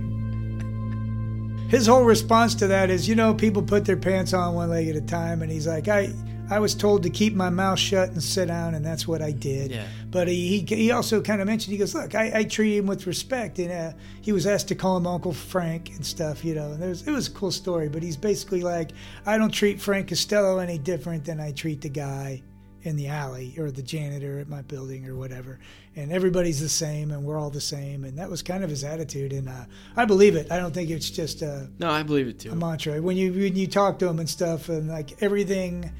His whole response to that is, you know, people put their pants on one leg at a time, and he's like, I, I was told to keep my mouth shut and sit down, and that's what I did. Yeah. But he, he, he also kind of mentioned, he goes, look, I, I treat him with respect. And uh, he was asked to call him Uncle Frank and stuff, you know. And there's, it was a cool story, but he's basically like, I don't treat Frank Costello any different than I treat the guy in the alley or the janitor at my building or whatever. And everybody's the same, and we're all the same. And that was kind of his attitude. And uh, I believe it. I don't think it's just a, No, I believe it too. a mantra. When you when you talk to him and stuff, and like everything,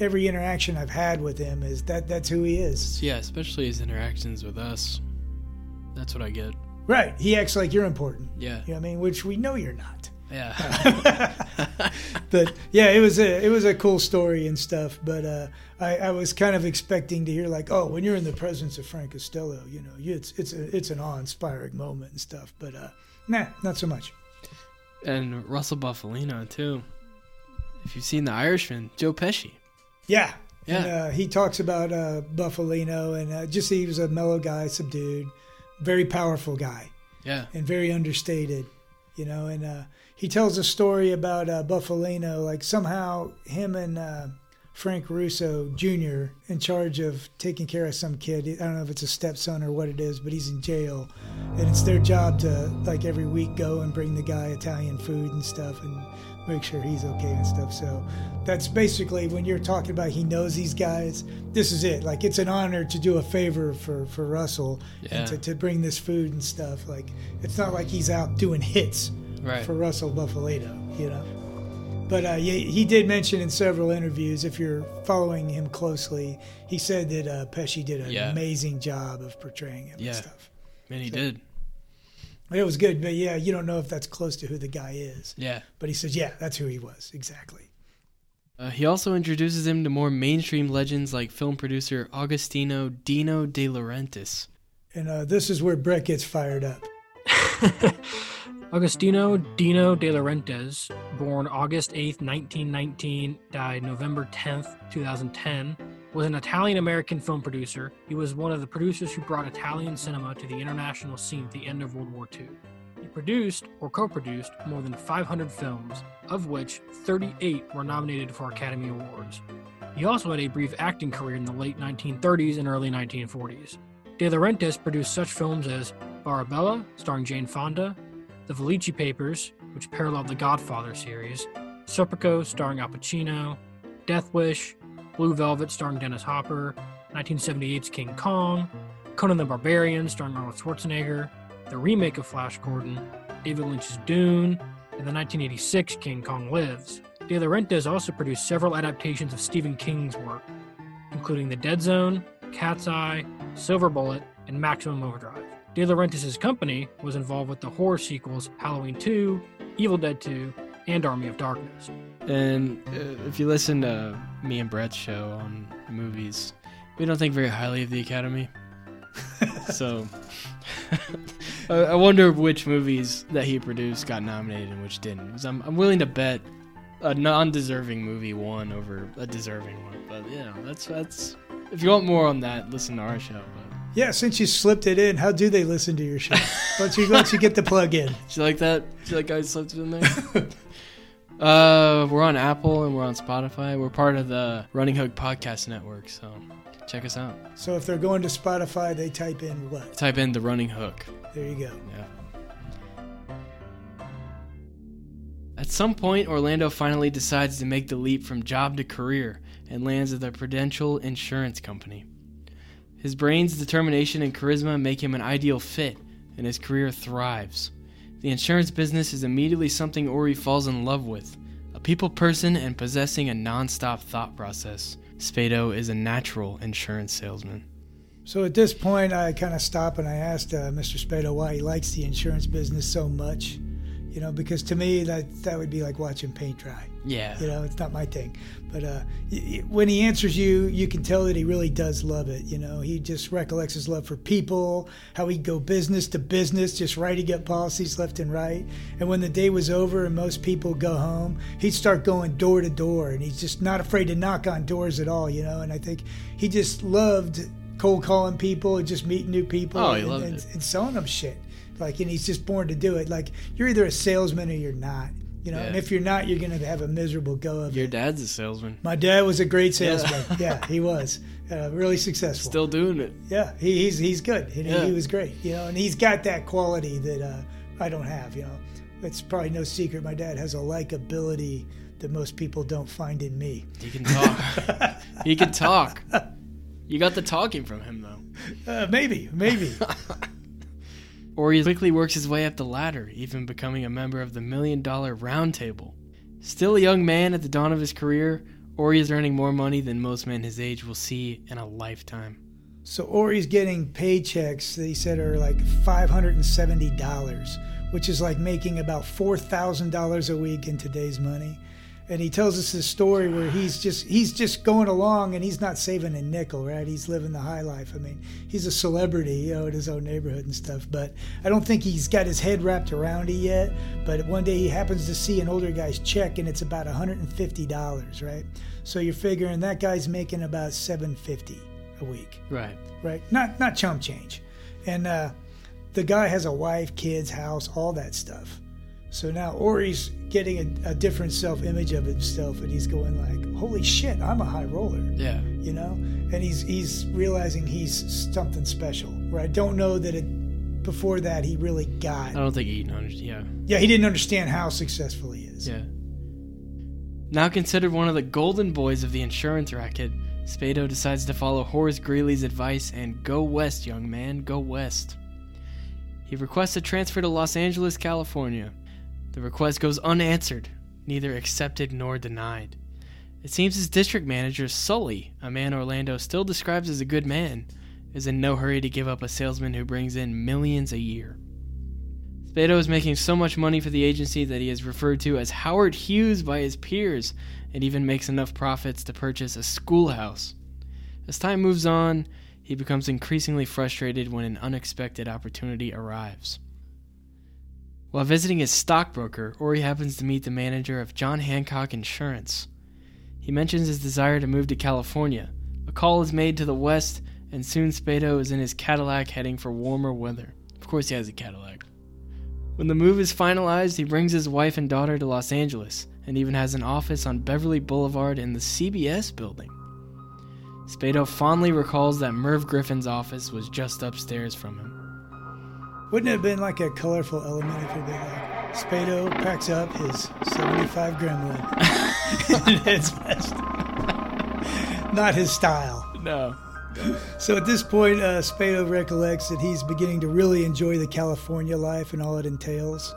every interaction I've had with him is that that's who he is. Yeah, especially his interactions with us. That's what I get. Right. He acts like you're important. Yeah. You know what I mean? Which we know you're not. Yeah. but yeah, it was a it was a cool story and stuff. But uh, I, I was kind of expecting to hear like, oh, when you're in the presence of Frank Costello, you know, you- it's it's a, it's an awe-inspiring moment and stuff. But uh, nah, not so much. and Russell Bufalino too. If you've seen The Irishman, Joe Pesci. Yeah. Yeah. And, uh, he talks about uh, Bufalino and uh, just he was a mellow guy, subdued, very powerful guy, Yeah. and very understated, you know. And uh, he tells a story about uh, Bufalino, like somehow him and uh, Frank Russo Jr. in charge of taking care of some kid. I don't know if it's a stepson or what it is, but he's in jail, and it's their job to like every week go and bring the guy Italian food and stuff and make sure he's okay and stuff. So that's basically when you're talking about he knows these guys. This is it. Like it's an honor to do a favor for for Russell Yeah. and to, to bring this food and stuff. Like it's not like he's out doing hits Right. for Russell Bufalino, you know. But uh, he, he did mention in several interviews, if you're following him closely, he said that uh, Pesci did an Yeah. amazing job of portraying him Yeah. and stuff. And he did. It was good, but yeah, you don't know if that's close to who the guy is. Yeah. But he says, yeah, that's who he was exactly. Uh, he also introduces him to more mainstream legends like film producer Agostino Dino De Laurentiis. And uh, this is where Brett gets fired up. Agostino Dino De Laurentiis, born August 8th, 1919, died November 10th, 2010, was an Italian American film producer. He was one of the producers who brought Italian cinema to the international scene at the end of World War II. He produced or co produced more than 500 films, of which 38 were nominated for Academy Awards. He also had a brief acting career in the late 1930s and early 1940s. De Laurentiis produced such films as Barbarella, starring Jane Fonda, The Valachi Papers, which paralleled the Godfather series, Serpico, starring Al Pacino, Death Wish, Blue Velvet, starring Dennis Hopper, 1978's King Kong, Conan the Barbarian, starring Arnold Schwarzenegger, the remake of Flash Gordon, David Lynch's Dune, and the 1986 King Kong Lives. De Laurentiis also produced several adaptations of Stephen King's work, including The Dead Zone, Cat's Eye, Silver Bullet, and Maximum Overdrive. De Laurentiis' company was involved with the horror sequels Halloween 2, Evil Dead 2, and Army of Darkness. And uh, if you listen to me and Brett's show on movies, we don't think very highly of the Academy. so I I wonder which movies that he produced got nominated and which didn't. 'Cause I'm, I'm willing to bet a non-deserving movie won over a deserving one. But you know, that's that's. If you want more on that, listen to our show. But Yeah, since you slipped it in, how do they listen to your show? once you once you get the plug in. Do you like that? Do you like I slipped it in there? Uh, we're on Apple and we're on Spotify. We're part of the Running Hook Podcast Network, so check us out. So if they're going to Spotify, they type in what? Type in the Running Hook. There you go. Yeah. At some point, Orlando finally decides to make the leap from job to career and lands at the Prudential Insurance Company. His brains, determination, and charisma make him an ideal fit, and his career thrives. The insurance business is immediately something Ori falls in love with. A people person and possessing a non-stop thought process, Spado is a natural insurance salesman. So at this point, I kind of stop and I asked uh, Mr. Spado why he likes the insurance business so much. You know, because to me that that would be like watching paint dry. Yeah. You know, it's not my thing. But uh, y- when he answers you, you can tell that he really does love it. You know, he just recollects his love for people, how he'd go business to business, just writing up policies left and right. And when the day was over and most people go home, he'd start going door to door, and he's just not afraid to knock on doors at all. You know, and I think he just loved cold calling people and just meeting new people Oh, and, and, and selling them shit. Like, and he's just born to do it. Like, you're either a salesman or you're not. You know, and if you're not, you're going to have a miserable go of it. Your dad's a salesman. My dad was a great salesman. Yeah, he was uh, really successful. Still doing it. yeah, he, he's he's good. He- Yeah. he was great. You know, and he's got that quality that uh, I don't have. You know, it's probably no secret. My dad has a likability that most people don't find in me. He can talk. he can talk. You got the talking from him though. Uh, maybe, maybe. Or he quickly works his way up the ladder, even becoming a member of the Million Dollar Roundtable. Still a young man at the dawn of his career, Ori is earning more money than most men his age will see in a lifetime. So Ori's getting paychecks that he said are like five hundred and seventy dollars, which is like making about $4,000 a week in today's money. And he tells us this story where he's just he's just going along and he's not saving a nickel, right? He's living the high life. I mean, he's a celebrity, you know, in his own neighborhood and stuff. But I don't think he's got his head wrapped around it yet. But one day he happens to see an older guy's check and it's about $150, right? So you're figuring that guy's making about 750 a week Right. right? Not not chump change. And uh, the guy has a wife, kids, house, all that stuff. So now Ori's getting a, a different self-image of himself, and he's going like, "Holy shit, I'm a high roller," Yeah. you know. And he's he's realizing he's something special. Where I don't know that it before that he really got. I don't think Eaton understands. Yeah. Yeah, he didn't understand how successful he is. Yeah. Now considered one of the golden boys of the insurance racket, Spado decides to follow Horace Greeley's advice and go west, young man, go west. He requests a transfer to Los Angeles, California. The request goes unanswered, neither accepted nor denied. It seems his district manager, Sully, a man Orlando still describes as a good man, is in no hurry to give up a salesman who brings in millions a year. Spado is making so much money for the agency that he is referred to as Howard Hughes by his peers and even makes enough profits to purchase a schoolhouse. As time moves on, he becomes increasingly frustrated when an unexpected opportunity arrives. While visiting his stockbroker, Ori happens to meet the manager of John Hancock Insurance. He mentions his desire to move to California. A call is made to the west, and soon Spado is in his Cadillac heading for warmer weather. Of course, he has a Cadillac. When the move is finalized, he brings his wife and daughter to Los Angeles and even has an office on Beverly Boulevard in the CBS building. Spado fondly recalls that Merv Griffin's office was just upstairs from him. Wouldn't it have been like a colorful element if it had been like Spado packs up his 75 gremlin and heads west? Not his style. No. So at this point, uh, Spado recollects that he's beginning to really enjoy the California life and all it entails.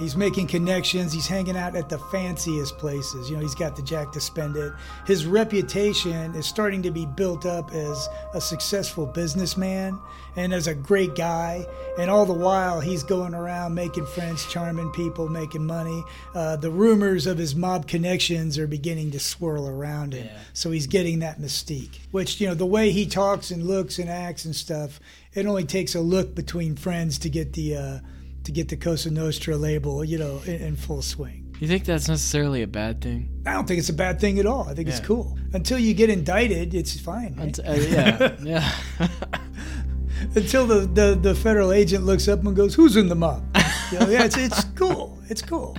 He's making connections. He's hanging out at the fanciest places. You know, he's got the jack to spend it. His reputation is starting to be built up as a successful businessman and as a great guy. And all the while, he's going around making friends, charming people, making money. Uh, the rumors of his mob connections are beginning to swirl around him. Yeah. So he's getting that mystique, which, you know, the way he talks and looks and acts and stuff, it only takes a look between friends to get the. Uh, to get the Cosa Nostra label, you know, in, in full swing. You think that's necessarily a bad thing? I don't think it's a bad thing at all. I think it's cool. Until you get indicted, it's fine. right? Uh, yeah, yeah. Until the, the, the federal agent looks up and goes, "Who's in the mob?" You know, yeah, it's it's cool. It's cool.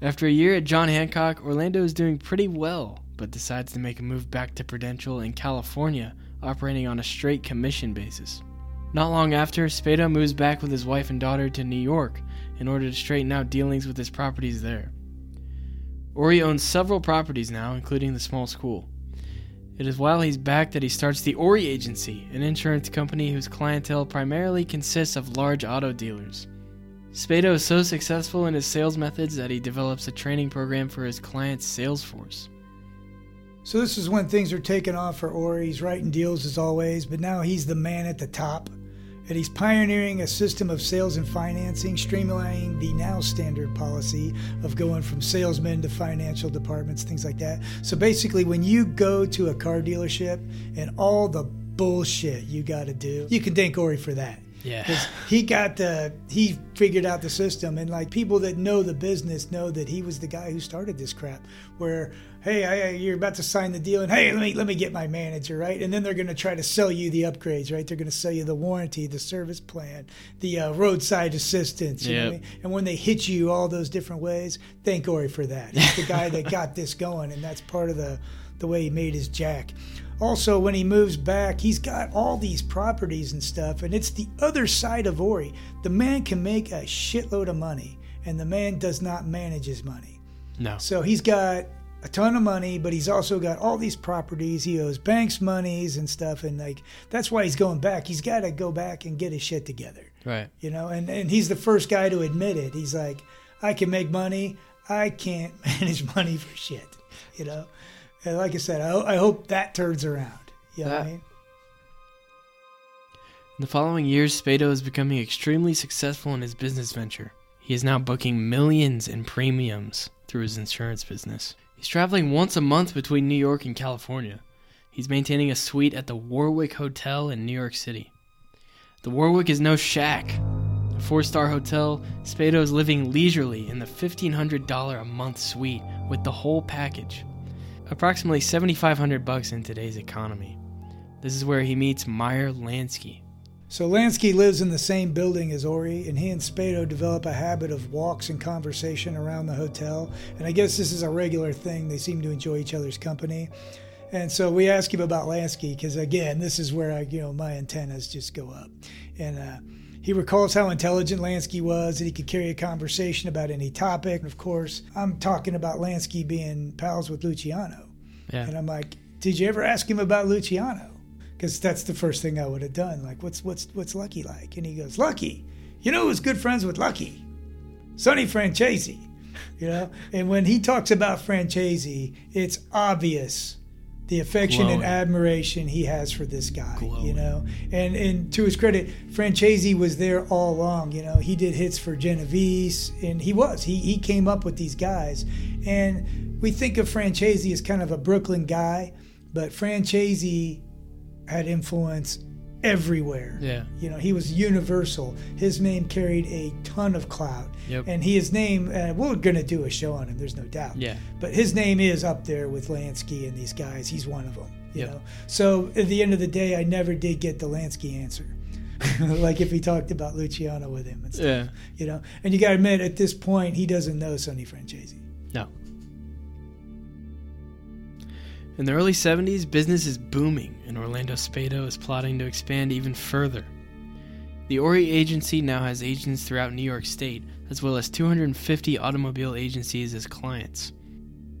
After a year at John Hancock, Orlando is doing pretty well, but decides to make a move back to Prudential in California, operating on a straight commission basis. Not long after, Spado moves back with his wife and daughter to New York in order to straighten out dealings with his properties there. Ori owns several properties now, including the small school. It is while he's back that he starts the Ori Agency, an insurance company whose clientele primarily consists of large auto dealers. Spado is so successful in his sales methods that he develops a training program for his clients' sales force. So this is when things are taking off for Ori. He's writing deals as always, but now he's the man at the top. And he's pioneering a system of sales and financing, streamlining the now standard policy of going from salesmen to financial departments, things like that. So basically, when you go to a car dealership and all the bullshit you got to do, you can thank Ori for that. Yeah. he got the he figured out the system and like people that know the business know that he was the guy who started this crap where hey I, you're about to sign the deal and hey let me let me get my manager right and then they're going to try to sell you the upgrades right they're going to sell you the warranty the service plan the uh, roadside assistance you know I mean? and when they hit you all those different ways thank Ori for that he's the guy that got this going and that's part of the the way he made his jack also, when he moves back, he's got all these properties and stuff, and it's the other side of Ori. The man can make a shitload of money, and the man does not manage his money. No. So he's got a ton of money, but he's also got all these properties. He owes banks monies and stuff, and like that's why he's going back. He's got to go back and get his shit together Right. you know and, and he's the first guy to admit it he's like i can make money i can't manage money for shit you know and like i said i, I hope that turns around you know what i mean In the following years, Spado is becoming extremely successful in his business venture. He is now booking millions in premiums through his insurance business. He's traveling once a month between New York and California. He's maintaining a suite at the Warwick Hotel in New York City. The Warwick is no shack. A four star hotel, Spado is living leisurely in the $1,500 a month suite with the whole package. Approximately 7500 bucks in today's economy. This is where he meets Meyer Lansky. So Lansky lives in the same building as Ori, and he and Spado develop a habit of walks and conversation around the hotel. And I guess this is a regular thing. They seem to enjoy each other's company. And so we ask him about Lansky because, again, this is where I, you know, my antennas just go up. And uh, he recalls how intelligent Lansky was, that he could carry a conversation about any topic. And of course, I'm talking about Lansky being pals with Luciano. Yeah. And I'm like, did you ever ask him about Luciano? Because that's the first thing I would have done. Like, what's what's what's Lucky like? And he goes, Lucky, you know who's good friends with Lucky? Sonny Franzese. You know, and when he talks about Franzese, it's obvious the affection Glowing. and admiration he has for this guy. You know, and and to his credit, Franzese was there all along. You know, he did hits for Genovese, and he was he he came up with these guys, and we think of Franzese as kind of a Brooklyn guy, but Franzese had influence everywhere. Yeah. You know, he was universal. His name carried a ton of clout. Yep. And he, his name, uh, we're going to do a show on him, there's no doubt. Yeah. But his name is up there with Lansky and these guys. He's one of them. You Yep. know. So at the end of the day, I never did get the Lansky answer. like if he talked about Luciano with him and stuff. Yeah. You know. And you got to admit, at this point, he doesn't know Sonny Franzese. No. In the early 70s, business is booming, and Orlando Spado is plotting to expand even further. The Ori agency now has agents throughout New York State, as well as 250 automobile agencies as clients.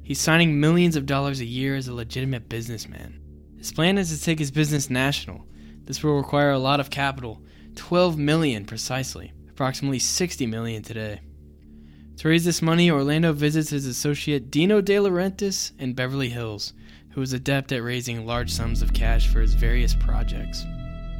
He's signing millions of dollars a year as a legitimate businessman. His plan is to take his business national. This will require a lot of capital, 12 million precisely, approximately 60 million today. To raise this money, Orlando visits his associate Dino De Laurentiis in Beverly Hills, who is adept at raising large sums of cash for his various projects.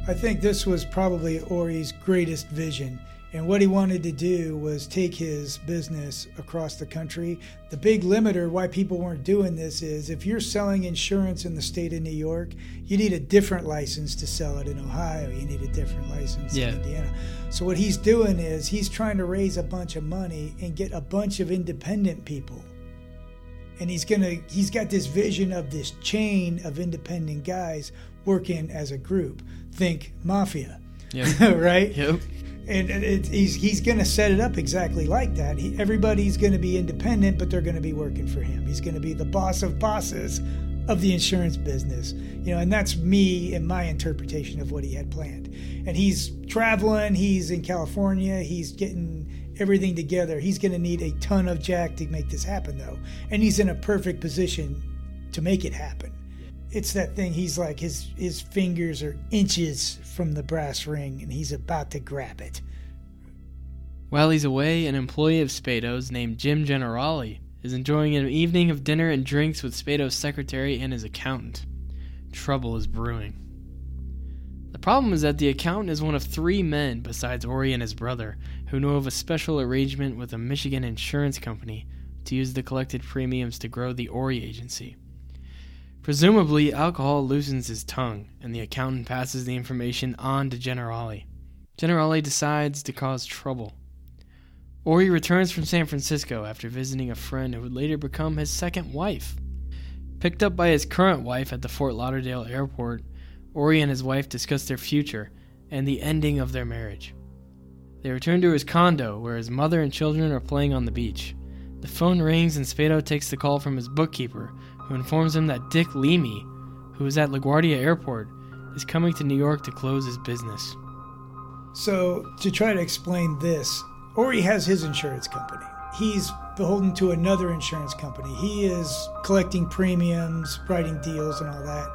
I think this was probably Ori's greatest vision. And what he wanted to do was take his business across the country. The big limiter why people weren't doing this is if you're selling insurance in the state of New York, you need a different license to sell it in Ohio. You need a different license Yeah. in Indiana. So what he's doing is he's trying to raise a bunch of money and get a bunch of independent people and he's gonna he's got this vision of this chain of independent guys working as a group. Think mafia. Yep. right? Yep. and it, he's he's gonna set it up exactly like that. He, everybody's gonna be independent but they're gonna be working for him. He's gonna be the boss of bosses of the insurance business. You know and that's me and my interpretation of what he had planned. And he's traveling he's in california he's getting everything together he's going to need a ton of jack to make this happen though and he's in a perfect position to make it happen it's that thing he's like his his fingers are inches from the brass ring and he's about to grab it While he's away, an employee of Spado's named Jim Generali is enjoying an evening of dinner and drinks with Spado's secretary and his accountant. Trouble is brewing. The problem is that the accountant is one of three men, besides Ori and his brother, who know of a special arrangement with a Michigan insurance company to use the collected premiums to grow the Ori agency. Presumably, alcohol loosens his tongue, and the accountant passes the information on to Generali. Generali decides to cause trouble. Ori returns from San Francisco after visiting a friend who would later become his second wife. Picked up by his current wife at the Fort Lauderdale airport, Ori and his wife discuss their future and the ending of their marriage. They return to his condo where his mother and children are playing on the beach. The phone rings and Spado takes the call from his bookkeeper, who informs him that Dick Leamy, who is at LaGuardia Airport, is coming to New York to close his business. So, to try to explain this, Ori has his insurance company. He's beholden to another insurance company. He is collecting premiums, writing deals, and all that.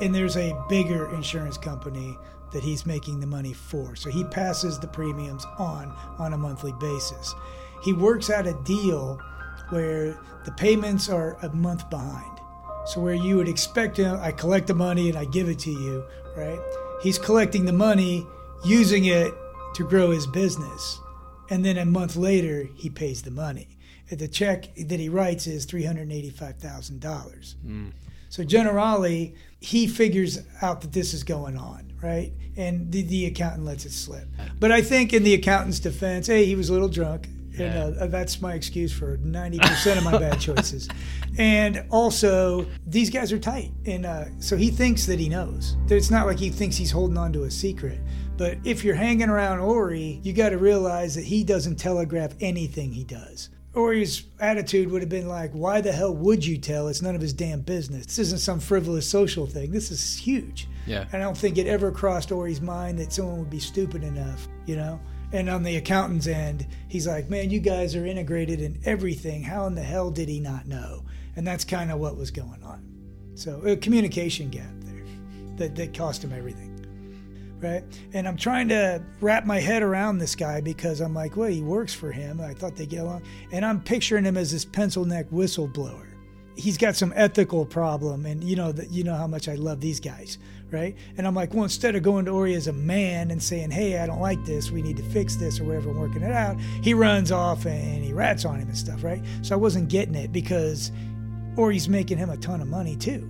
And there's a bigger insurance company that he's making the money for. So he passes the premiums on on a monthly basis. He works out a deal where the payments are a month behind. So where you would expect, know, I collect the money and I give it to you, right? he's collecting the money, using it to grow his business. And then a month later, he pays the money. The check that he writes is $385,000. Hmm. So Generali, he figures out that this is going on, right? And the, the accountant lets it slip. But I think in the accountant's defense, hey, he was a little drunk. And uh, that's my excuse for 90% of my bad choices. And also, these guys are tight. And uh, so he thinks that he knows. It's not like he thinks he's holding on to a secret. But if you're hanging around Ori, you got to realize that he doesn't telegraph anything he does. Ori's attitude would have been like, why the hell would you tell? It's none of his damn business. This isn't some frivolous social thing. This is huge. Yeah. And I don't think it ever crossed Ori's mind that someone would be stupid enough, you know? And on the accountant's end, he's like, man, you guys are integrated in everything. How in the hell did he not know? And that's kind of what was going on. So a communication gap there that, that cost him everything. Right. And I'm trying to wrap my head around this guy because I'm like, well, he works for him. I thought they get along. And I'm picturing him as this pencil neck whistleblower. He's got some ethical problem, and you know that you know how much I love these guys, right? And I'm like, well, instead of going to Ori as a man and saying, hey, I don't like this, we need to fix this or whatever, and working it out, he runs off and he rats on him and stuff, right? So I wasn't getting it because Ori's making him a ton of money too.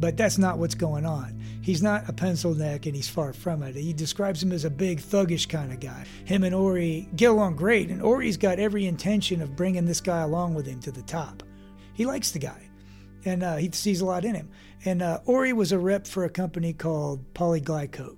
But that's not what's going on. He's not a pencil neck and he's far from it. He describes him as a big, thuggish kind of guy. Him and Ori get along great, and Ori's got every intention of bringing this guy along with him to the top. He likes the guy, and uh, he sees a lot in him. And uh, Ori was a rep for a company called Polyglycoat.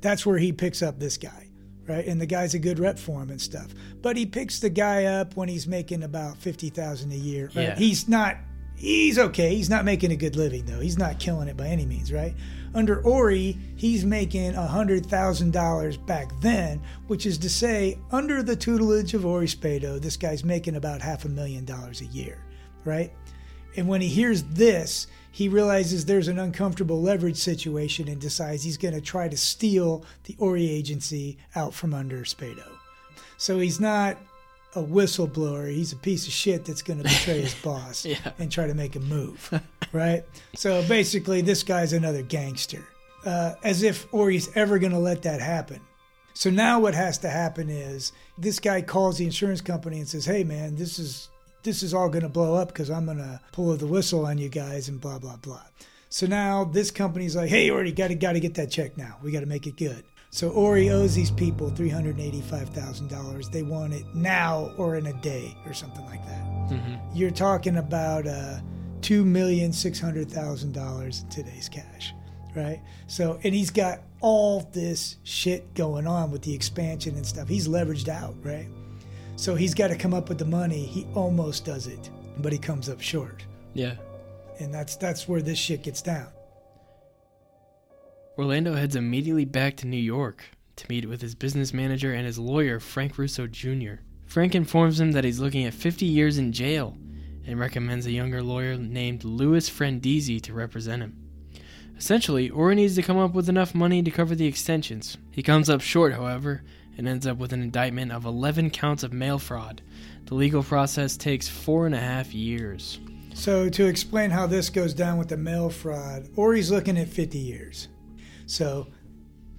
That's where he picks up this guy, right? And the guy's a good rep for him and stuff. But he picks the guy up when he's making about fifty thousand a year. Right? Yeah. He's not. He's okay. He's not making a good living though. He's not killing it by any means, right? Under Ori, he's making hundred thousand dollars back then, which is to say, under the tutelage of Ori Spado, this guy's making about half a million dollars a year, right? And when he hears this, he realizes there's an uncomfortable leverage situation and decides he's going to try to steal the Ori agency out from under Spado. So he's not a whistleblower. He's a piece of shit that's going to betray his boss Yeah. and try to make a move, right? So basically, this guy's another gangster. Uh, as if Ori's ever going to let that happen. So now what has to happen is this guy calls the insurance company and says, "Hey man, this is this is all going to blow up because I'm going to pull the whistle on you guys and blah blah blah." So now this company's like, "Hey, Ori, got to got to get that check now. We got to make it good." So Ori owes these people three hundred eighty-five thousand dollars. They want it now or in a day or something like that. You're talking about uh, two million six hundred thousand dollars in today's cash, right? So, and he's got all this shit going on with the expansion and stuff. He's leveraged out, right? So he's got to come up with the money. He almost does it, but he comes up short, Yeah. and that's that's where this shit gets down. Orlando heads immediately back to New York to meet with his business manager and his lawyer, Frank Russo Jr. Frank informs him that he's looking at 50 years in jail and recommends a younger lawyer named Louis Frendizi to represent him. Essentially, Ori needs to come up with enough money to cover the extensions. He comes up short, however, and ends up with an indictment of 11 counts of mail fraud. The legal process takes four and a half years. So to explain how this goes down with the mail fraud, Ori's looking at 50 years. So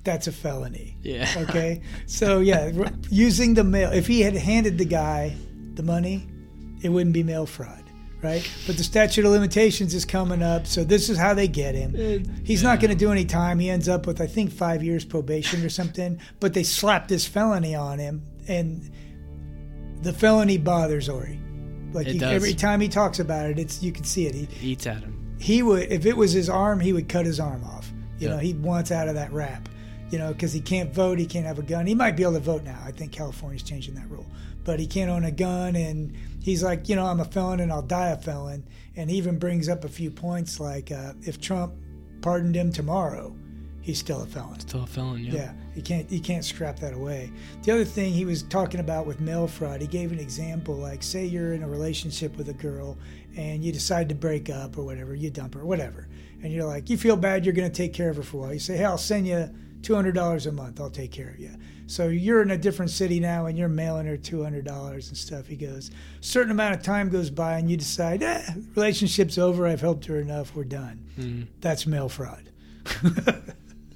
that's a felony. Yeah. Okay. So yeah, using the mail. If he had handed the guy the money, it wouldn't be mail fraud, right? But the statute of limitations is coming up, so this is how they get him. Uh, He's not going to do any time. He ends up with I think five years probation or something. But they slap this felony on him, and the felony bothers Ori. Like does. every time he talks about it, it's you can see it. He, Eats at him. he would if it was his arm he would cut his arm off you Yeah. know he wants out of that rap you know because he can't vote he can't have a gun he might be able to vote now i think california's changing that rule but he can't own a gun and he's like you know i'm a felon and i'll die a felon and he even brings up a few points like uh, if trump pardoned him tomorrow he's still a felon Still a felon, yeah. yeah, you can't you can't scrap that away. The other thing he was talking about with mail fraud, he gave an example like say you're in a relationship with a girl and you decide to break up or whatever, you dump her, whatever, and you're like you feel bad, you're going to take care of her for a while. You say, hey, I'll send you two hundred dollars a month, I'll take care of you. So you're in a different city now and you're mailing her two hundred dollars and stuff. He goes, certain amount of time goes by and you decide, eh, relationship's over, I've helped her enough, we're done. That's mail fraud.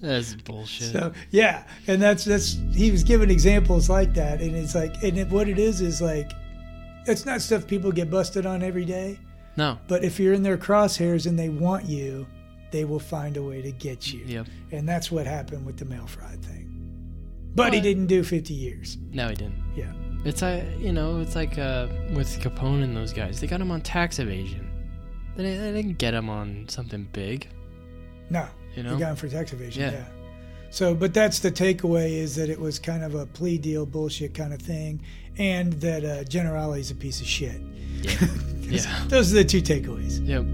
That's bullshit. So yeah, and that's that's he was giving examples like that, and it's like, and it, what it is is like, it's not stuff people get busted on every day, no. but if you're in their crosshairs and they want you, they will find a way to get you. Yep. And that's what happened with the mail fraud thing. But he didn't do 50 years. No, he didn't. Yeah. It's like you know, it's like uh, with Capone and those guys. They got him on tax evasion. They, they didn't get him on something big. No. You They know. got him for tax evasion. Yeah. Yeah. So, but that's the takeaway is that it was kind of a plea deal bullshit kind of thing, and that uh, Generali's a piece of shit. Yeah. Those are the two takeaways. Yep.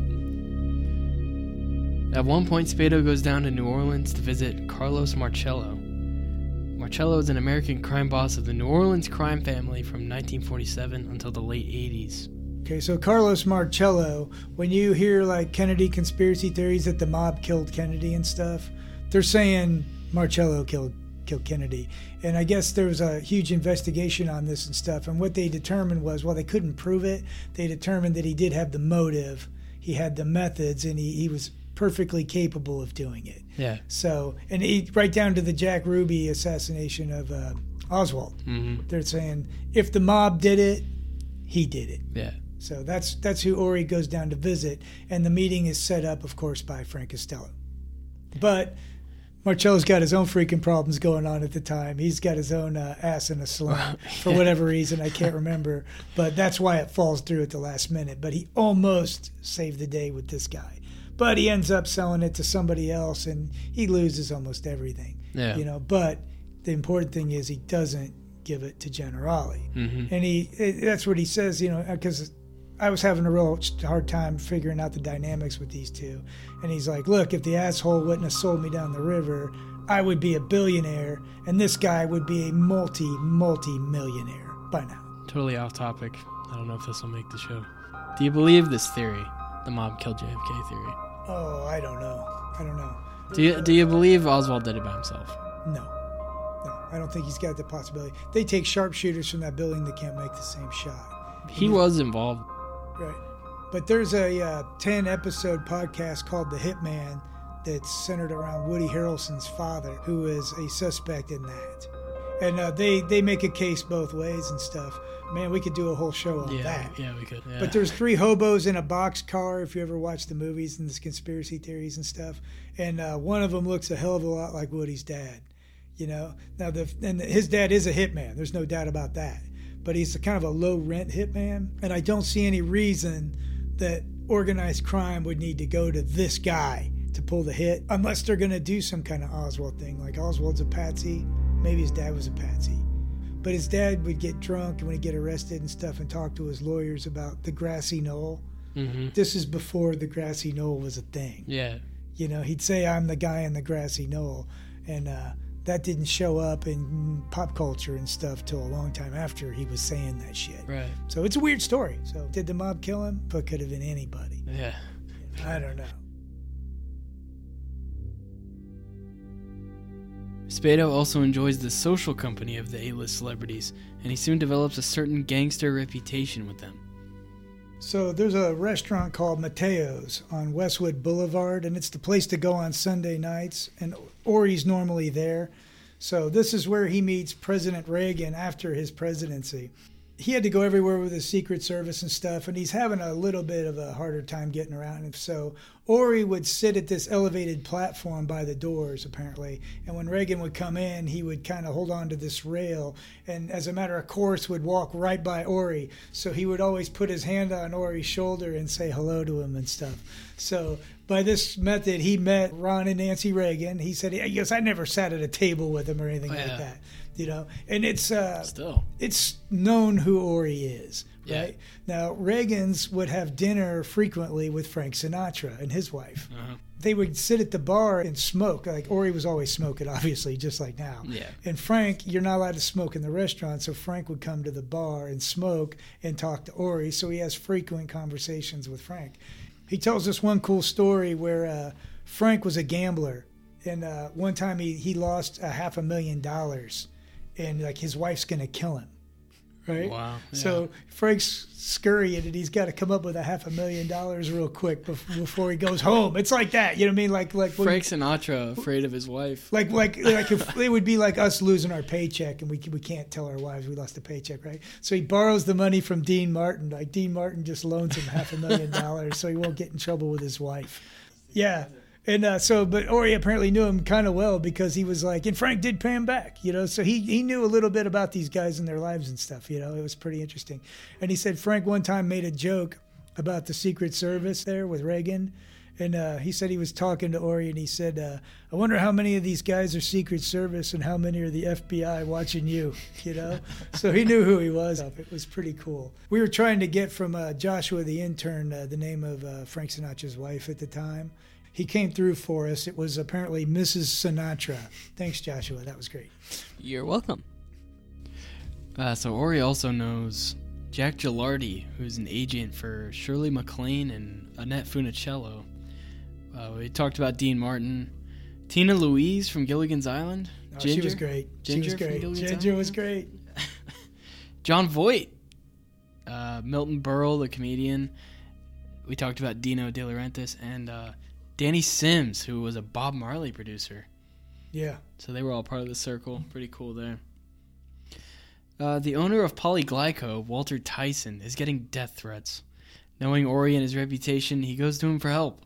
At one point, Spado goes down to New Orleans to visit Carlos Marcello. Marcello is an American crime boss of the New Orleans crime family from 1947 until the late 80s. Okay, so Carlos Marcello, when you hear like Kennedy conspiracy theories that the mob killed Kennedy and stuff, they're saying Marcello killed killed Kennedy. And I guess there was a huge investigation on this and stuff. And what they determined was, well, they couldn't prove it. They determined that he did have the motive, he had the methods, and he, he was perfectly capable of doing it. Yeah. So, and he, right down to the Jack Ruby assassination of uh, Oswald. Mm-hmm. They're saying if the mob did it, he did it. Yeah. So that's that's who Ori goes down to visit, and the meeting is set up, of course, by Frank Costello. But Marcello's got his own freaking problems going on at the time. He's got his own uh, ass in a sling for whatever reason I can't remember. But that's why it falls through at the last minute. But he almost saved the day with this guy. But he ends up selling it to somebody else, and he loses almost everything. Yeah. You know. But the important thing is he doesn't give it to Generali, Mhm. and he that's what he says. You know, because I was having a real hard time figuring out the dynamics with these two. And he's like, look, if the asshole wouldn't have sold me down the river, I would be a billionaire, and this guy would be a multi, multi millionaire by now. Totally off topic. I don't know if this will make the show. Do you believe this theory? The mob killed JFK theory. Oh, I don't know. I don't know. Do you, do you believe Oswald did it by himself? No. No, I don't think he's got the possibility. They take sharpshooters from that building that can't make the same shot. He was involved. But there's a uh, 10 episode podcast called The Hitman that's centered around Woody Harrelson's father, who is a suspect in that. And uh, they, they make a case both ways and stuff. Man, we could do a whole show on Yeah, that. yeah, we could. Yeah. But there's three hobos in a box car. If you ever watch the movies and the conspiracy theories and stuff, and uh, one of them looks a hell of a lot like Woody's dad. You know, now the and his dad is a hitman. There's no doubt about that. But he's a kind of a low rent hitman, and I don't see any reason that organized crime would need to go to this guy to pull the hit, unless they're going to do some kind of Oswald thing. Like Oswald's a patsy, maybe his dad was a patsy. But his dad would get drunk and when he'd get arrested and stuff and talk to his lawyers about the grassy knoll. Mhm. This is before the grassy knoll was a thing. Yeah. You know, he'd say, I'm the guy in the grassy knoll. And uh, that didn't show up in pop culture and stuff till a long time after he was saying that shit. Right. So it's a weird story. So did the mob kill him? But could have been anybody. Yeah. I don't know. Spado also enjoys the social company of the A-list celebrities, and he soon develops a certain gangster reputation with them. So there's a restaurant called Mateo's on Westwood Boulevard, and it's the place to go on Sunday nights, and Ori's normally there. So this is where he meets President Reagan after his presidency. He had to go everywhere with his Secret Service and stuff, and he's having a little bit of a harder time getting around. And so Ori would sit at this elevated platform by the doors, apparently. And when Reagan would come in, he would kind of hold on to this rail, and as a matter of course, would walk right by Ori. So he would always put his hand on Ori's shoulder and say hello to him and stuff. So by this method, he met Ron and Nancy Reagan. He said, "I guess I never sat at a table with him or anything Oh, like that." You know, and it's uh, Still. it's known who Ori is, Yeah. right? Now, Reagan's would have dinner frequently with Frank Sinatra and his wife. Uh-huh. They would sit at the bar and smoke. Like Ori was always smoking, obviously, just like now. Yeah. And Frank, you're not allowed to smoke in the restaurant, so Frank would come to the bar and smoke and talk to Ori. So he has frequent conversations with Frank. He tells us one cool story where uh, Frank was a gambler, and uh, one time he he lost a half a million dollars, and like his wife's gonna kill him. right? Wow, So Frank's scurrying, and he's got to come up with a half a million dollars real quick bef- before he goes home. It's like that, you know what I mean? Like like Frank Sinatra afraid of his wife. like like like if it would be like us losing our paycheck and we we can't tell our wives we lost a paycheck, right? So he borrows the money from Dean Martin. Like Dean Martin just loans him half a million dollars so he won't get in trouble with his wife. Yeah. And uh, so, but Ori apparently knew him kind of well because he was like, and Frank did pay him back, you know. So he he knew a little bit about these guys and their lives and stuff, you know. It was pretty interesting. And he said Frank one time made a joke about the Secret Service there with Reagan, and uh, he said he was talking to Ori, and he said, uh, "I wonder how many of these guys are Secret Service and how many are the FBI watching you." You know, so he knew who he was. It was pretty cool. We were trying to get from uh, Joshua, the intern, uh, the name of uh, Frank Sinatra's wife at the time. He came through for us. It was apparently Mrs. Sinatra. Thanks, Joshua. That was great. You're welcome. Uh, so Ori also knows Jack Gilardi, who's an agent for Shirley MacLaine and Annette Funicello. Uh, we talked about Dean Martin, Tina Louise from Gilligan's Island. Oh, she was great. Ginger she was great. Gilligan's Ginger Island? was great. Jon Voight, uh, Milton Berle, the comedian. We talked about Dino De Laurentiis and uh, Danny Sims, who was a Bob Marley producer. Yeah. So they were all part of the circle. Pretty cool there. Uh, the owner of Polyglyco, Walter Tyson, is getting death threats. Knowing Ori and his reputation, he goes to him for help.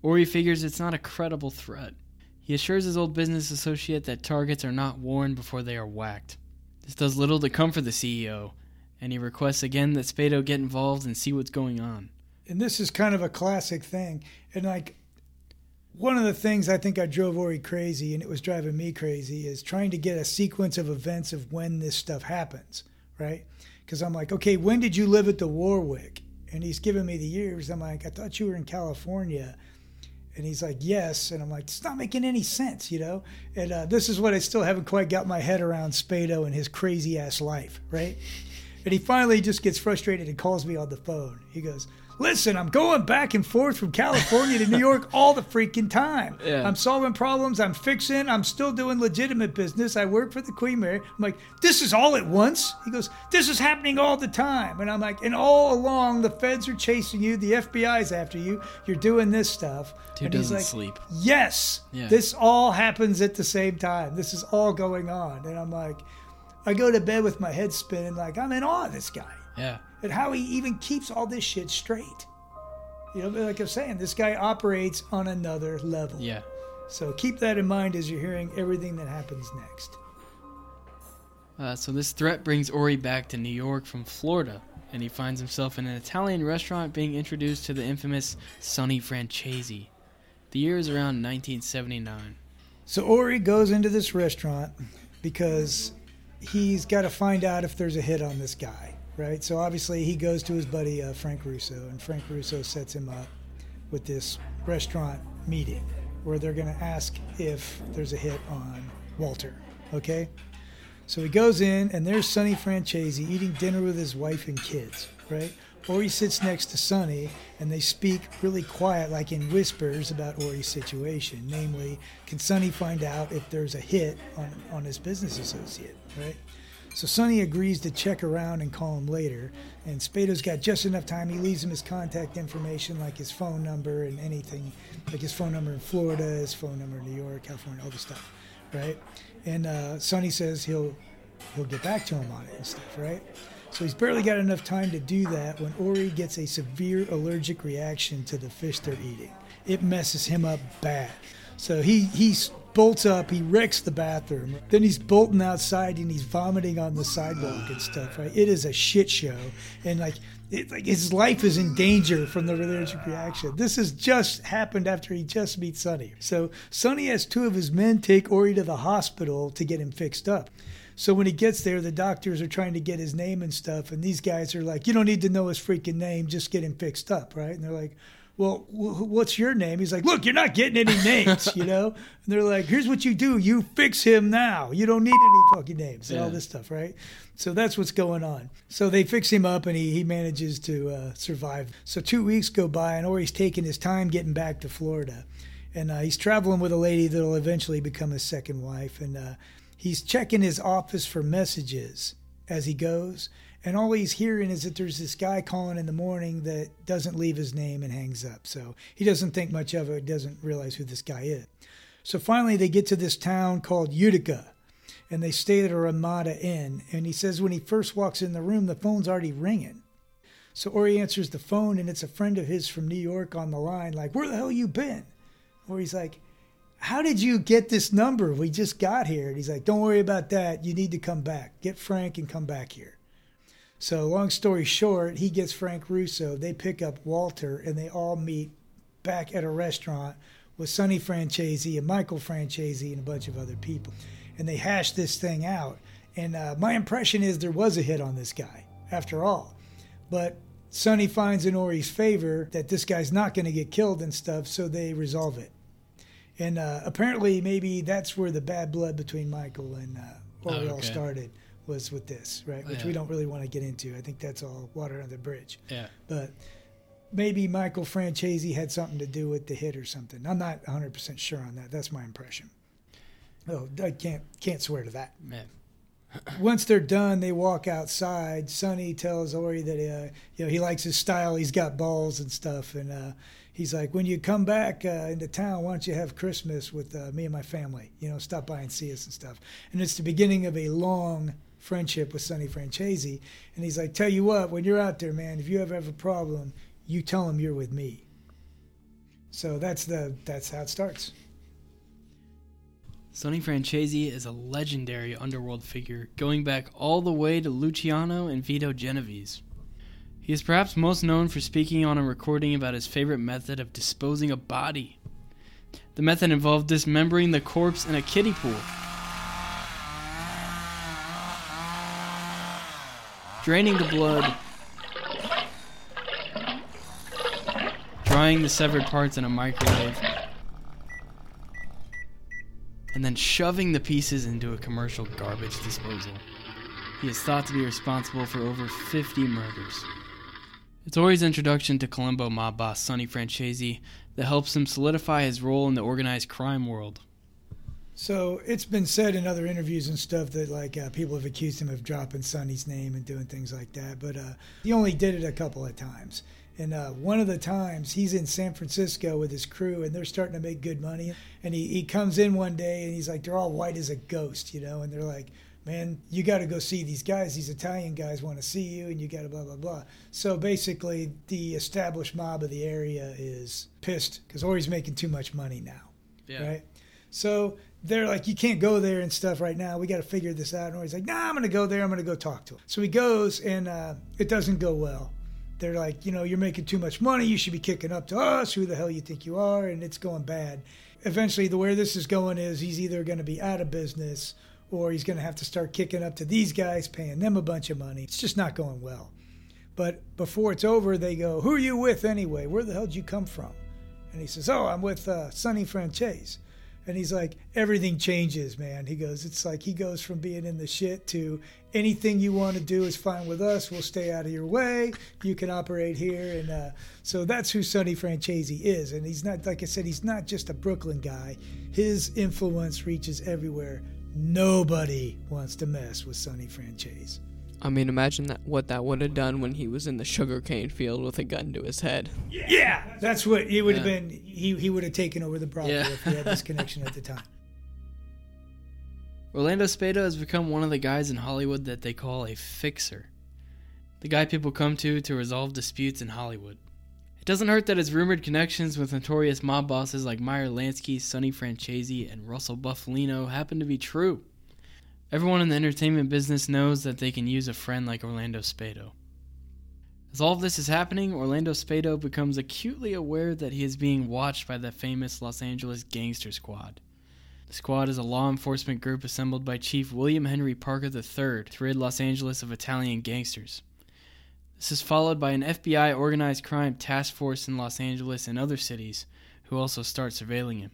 Ori figures it's not a credible threat. He assures his old business associate that targets are not warned before they are whacked. This does little to comfort the CEO, and he requests again that Spado get involved and see what's going on. And this is kind of a classic thing. And like one of the things I think I drove Ori crazy, and it was driving me crazy, is trying to get a sequence of events of when this stuff happens, right? Because I'm like, okay, when did you live at the Warwick? And he's giving me the years. I'm like, I thought you were in California. And he's like, yes. And I'm like, it's not making any sense, you know? And uh, this is what I still haven't quite got my head around Spado and his crazy ass life, right? And he finally just gets frustrated and calls me on the phone. He goes, Listen, I'm going back and forth from California to New York all the freaking time. Yeah. I'm solving problems. I'm fixing. I'm still doing legitimate business. I work for the Queen Mary. I'm like, this is all at once? He goes, this is happening all the time. And I'm like, and all along, the feds are chasing you. The FBI's after you. You're doing this stuff. Dude and doesn't like, sleep. Yes. Yeah. This all happens at the same time. This is all going on. And I'm like, I go to bed with my head spinning, like, I'm in awe of this guy Yeah. And how he even keeps all this shit straight. You know, like I'm saying, this guy operates on another level. Yeah. So keep that in mind as you're hearing everything that happens next. Uh, so this threat brings Ori back to New York from Florida, and he finds himself in an Italian restaurant being introduced to the infamous Sonny Franzese. The year is around 1979. So Ori goes into this restaurant because he's got to find out if there's a hit on this guy, right? So obviously he goes to his buddy uh, Frank Russo, and Frank Russo sets him up with this restaurant meeting where they're going to ask if there's a hit on Walter, okay? So he goes in, and there's Sonny Franzese eating dinner with his wife and kids, right? Ori sits next to Sonny, and they speak really quiet, like in whispers, about Ori's situation. Namely, can Sonny find out if there's a hit on, on his business associate, right? So Sonny agrees to check around and call him later. And Spado's got just enough time. He leaves him his contact information, like his phone number and anything, like his phone number in Florida, his phone number in New York, California, all this stuff, right? And uh, Sonny says he'll he'll get back to him on it and stuff, right? So he's barely got enough time to do that when Ori gets a severe allergic reaction to the fish they're eating. It messes him up bad. So he he bolts up, he wrecks the bathroom. Then he's bolting outside and he's vomiting on the sidewalk and stuff, right? It is a shit show. And like it, like his life is in danger from the allergic reaction. This has just happened after he just meets Sonny. So Sonny has two of his men take Ori to the hospital to get him fixed up. So when he gets there, the doctors are trying to get his name and stuff, and these guys are like, "You don't need to know his freaking name, just get him fixed up, right?" And they're like, "Well, wh- what's your name?" He's like, "Look, you're not getting any names, you know." And they're like, "Here's what you do: you fix him now. You don't need any fucking names and all this stuff, right?" So that's what's going on. So they fix him up, and he he manages to uh, survive. So two weeks go by, and Ori's taking his time getting back to Florida and uh, he's traveling with a lady that'll eventually become his second wife and uh, he's checking his office for messages as he goes. And all he's hearing is that there's this guy calling in the morning that doesn't leave his name and hangs up. So he doesn't think much of it, doesn't realize who this guy is. So finally, they get to this town called Utica and they stay at a Ramada Inn. And he says when he first walks in the room, the phone's already ringing. So Ori answers the phone, and it's a friend of his from New York on the line, like, Where the hell you been? Or he's like, How did you get this number? We just got here. And he's like, Don't worry about that. You need to come back. Get Frank and come back here. So, long story short, he gets Frank Russo. They pick up Walter, and they all meet back at a restaurant with Sonny Franzese and Michael Franzese and a bunch of other people. And they hash this thing out. And uh, my impression is there was a hit on this guy, after all. But Sonny finds in Ori's favor that this guy's not going to get killed and stuff, so they resolve it. And uh, apparently, maybe that's where the bad blood between Michael and uh, Ori Oh, all started was with this, right? Which Yeah. we don't really want to get into. I think that's all water under the bridge. Yeah. But maybe Michael Franzese had something to do with the hit or something. I'm not 100% sure on that. That's my impression. Oh, I can't can't swear to that. Man. Once they're done, they walk outside. Sonny tells Ori that uh, you know he likes his style. He's got balls and stuff, and uh, he's like, "When you come back uh, into town, why don't you have Christmas with uh, me and my family? You know, stop by and see us and stuff." And it's the beginning of a long friendship with Sonny Franzese. And he's like, "Tell you what, when you're out there, man, if you ever have a problem, you tell him you're with me." So that's the that's how it starts. Sonny Franzese is a legendary underworld figure going back all the way to Luciano and Vito Genovese. He is perhaps most known for speaking on a recording about his favorite method of disposing a body. The method involved dismembering the corpse in a kiddie pool. Draining the blood, drying the severed parts in a microwave, and then shoving the pieces into a commercial garbage disposal. He is thought to be responsible for over 50 murders. It's Ori's introduction to Colombo mob boss Sonny Franzese that helps him solidify his role in the organized crime world. So it's been said in other interviews and stuff that like uh, people have accused him of dropping Sonny's name and doing things like that, but uh, he only did it a couple of times. And uh, one of the times he's in San Francisco with his crew and they're starting to make good money. And he, he comes in one day and he's like, they're all white as a ghost, you know, and they're like, man, you got to go see these guys. These Italian guys want to see you and you got to blah, blah, blah. So basically, the established mob of the area is pissed because Ori's making too much money now right? So they're like, you can't go there and stuff right now. We got to figure this out. And he's like, nah, I'm going to go there. I'm going to go talk to him. So he goes, and uh, it doesn't go well. They're like, you know, you're making too much money. You should be kicking up to us. Who the hell you think you are? And it's going bad. Eventually, the way this is going is he's either going to be out of business or he's going to have to start kicking up to these guys, paying them a bunch of money. It's just not going well. But before it's over, they go, Who are you with anyway? Where the hell did you come from? And he says, Oh, I'm with uh, Sonny Franzese. And he's like, Everything changes, man. He goes, It's like he goes from being in the shit to anything you want to do is fine with us. We'll stay out of your way. You can operate here. And uh, so that's who Sonny Franzese is. And he's not, like I said, he's not just a Brooklyn guy. His influence reaches everywhere. Nobody wants to mess with Sonny Franzese. I mean, imagine that what that would have done when he was in the sugarcane field with a gun to his head. Yeah, that's what it would have Yeah. been. He he would have taken over the property Yeah. if he had this connection at the time. Orlando Spado has become one of the guys in Hollywood that they call a fixer. The guy people come to to resolve disputes in Hollywood. It doesn't hurt that his rumored connections with notorious mob bosses like Meyer Lansky, Sonny Franzese, and Russell Bufalino happen to be true. Everyone in the entertainment business knows that they can use a friend like Orlando Spado. As all of this is happening, Orlando Spado becomes acutely aware that he is being watched by the famous Los Angeles Gangster Squad. The squad is a law enforcement group assembled by Chief William Henry Parker III to rid Los Angeles of Italian gangsters. This is followed by an FBI organized crime task force in Los Angeles and other cities, who also start surveilling him.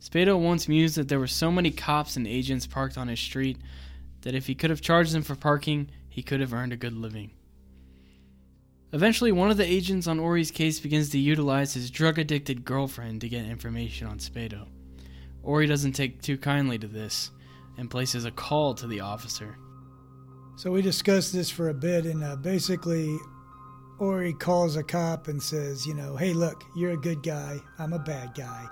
Spado once mused that there were so many cops and agents parked on his street that if he could have charged them for parking, he could have earned a good living. Eventually, one of the agents on Ori's case begins to utilize his drug addicted girlfriend to get information on Spado. Ori doesn't take too kindly to this and places a call to the officer. So we discussed this for a bit, and uh, basically, Ori calls a cop and says, you know, hey, look, you're a good guy. I'm a bad guy.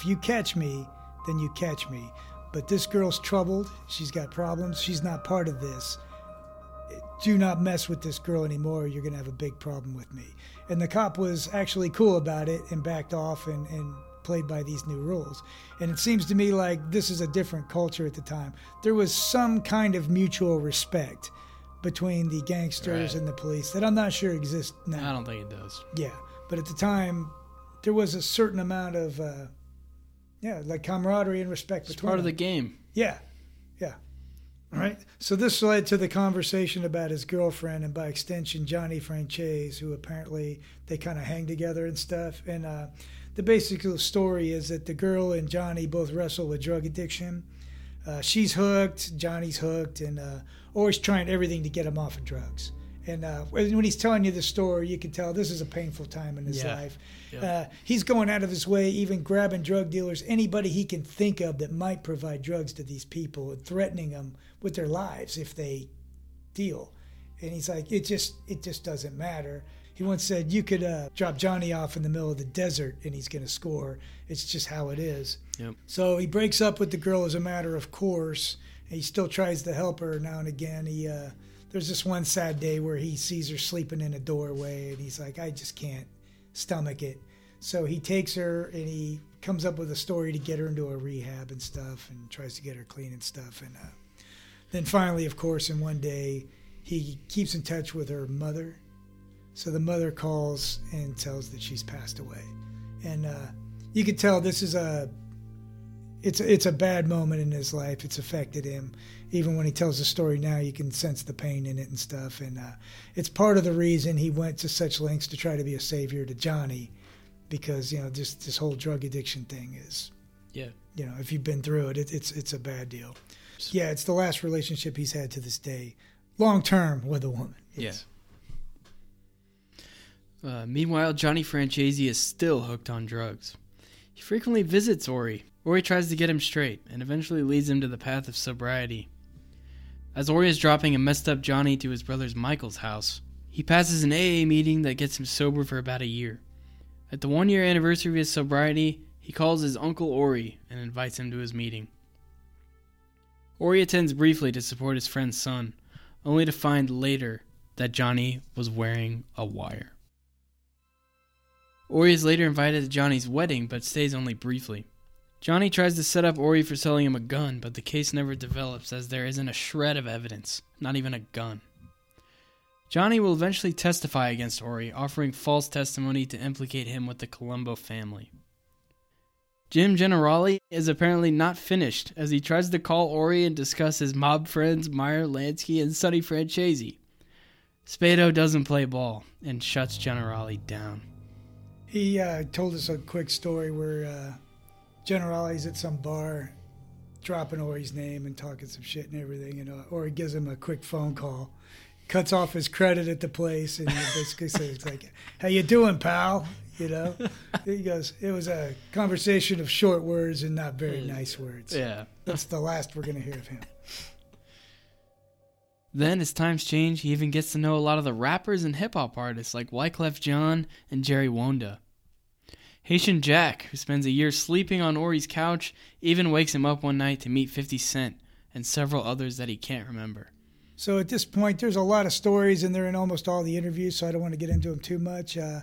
If you catch me, then you catch me. But this girl's troubled. She's got problems. She's not part of this. Do not mess with this girl anymore. You're going to have a big problem with me. And the cop was actually cool about it and backed off and, and played by these new rules. And it seems to me like this is a different culture at the time. There was some kind of mutual respect between the gangsters Right. and the police that I'm not sure exists now. I don't think it does. Yeah, but at the time, there was a certain amount of, uh, yeah, like camaraderie and respect It's between part of the game. Yeah, yeah. All right. So this led to the conversation about his girlfriend and by extension Johnny Franzese, who apparently they kind of hang together and stuff. And uh, the basic story is that the girl and Johnny both wrestle with drug addiction. Uh, she's hooked, Johnny's hooked, and uh, always trying everything to get him off of drugs. And uh, when he's telling you the story, you can tell this is a painful time in his Yeah. life. Yeah. Uh, he's going out of his way, even grabbing drug dealers, anybody he can think of that might provide drugs to these people, and threatening them with their lives if they deal. And he's like, it just, it just doesn't matter. He once said, you could uh, drop Johnny off in the middle of the desert and he's going to score. It's just how it is. Yep. So he breaks up with the girl as a matter of course. He still tries to help her now and again. He uh, there's this one sad day where he sees her sleeping in a doorway, and he's like, I just can't stomach it. So he takes her and he comes up with a story to get her into a rehab and stuff, and tries to get her clean and stuff. And uh, then finally, of course, in one day, he keeps in touch with her mother. So the mother calls and tells that she's passed away, and uh, you could tell this is a it's it's a bad moment in his life. It's affected him. Even when he tells the story now, you can sense the pain in it and stuff. And uh, it's part of the reason he went to such lengths to try to be a savior to Johnny, because you know just this whole drug addiction thing is, Yeah. you know, if you've been through it, it it's it's a bad deal. Yeah, it's the last relationship he's had to this day, long term with a woman. Yeah. Uh, meanwhile, Johnny Franzese is still hooked on drugs. He frequently visits Ori. Ori tries to get him straight and eventually leads him to the path of sobriety. As Ori is dropping a messed up Johnny to his brother's Michael's house, he passes an AA meeting that gets him sober for about a year. At the one year anniversary of his sobriety, he calls his uncle Ori and invites him to his meeting. Ori attends briefly to support his friend's son, only to find later that Johnny was wearing a wire. Ori is later invited to Johnny's wedding, but stays only briefly. Johnny tries to set up Ori for selling him a gun, but the case never develops as there isn't a shred of evidence, not even a gun. Johnny will eventually testify against Ori, offering false testimony to implicate him with the Colombo family. Jim Generali is apparently not finished as he tries to call Ori and discuss his mob friends Meyer Lansky and Sonny Franzese. Spado doesn't play ball and shuts Generali down. He uh, told us a quick story where uh, Generali's at some bar, dropping Ori's name and talking some shit and everything, and Ori gives him a quick phone call, cuts off his credit at the place, and basically says like, "How you doing, pal?" You know, he goes, "It was a conversation of short words and not very hmm. nice words." Yeah. That's the last we're gonna hear of him. Then, as times change, he even gets to know a lot of the rappers and hip hop artists like Wyclef Jean and Jerry Wonda. Haitian Jack, who spends a year sleeping on Ori's couch, even wakes him up one night to meet 50 Cent and several others that he can't remember. So at this point, there's a lot of stories, and they're in almost all the interviews, so I don't want to get into them too much. Uh,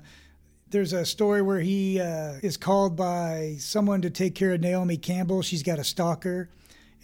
there's a story where he uh, is called by someone to take care of Naomi Campbell. She's got a stalker.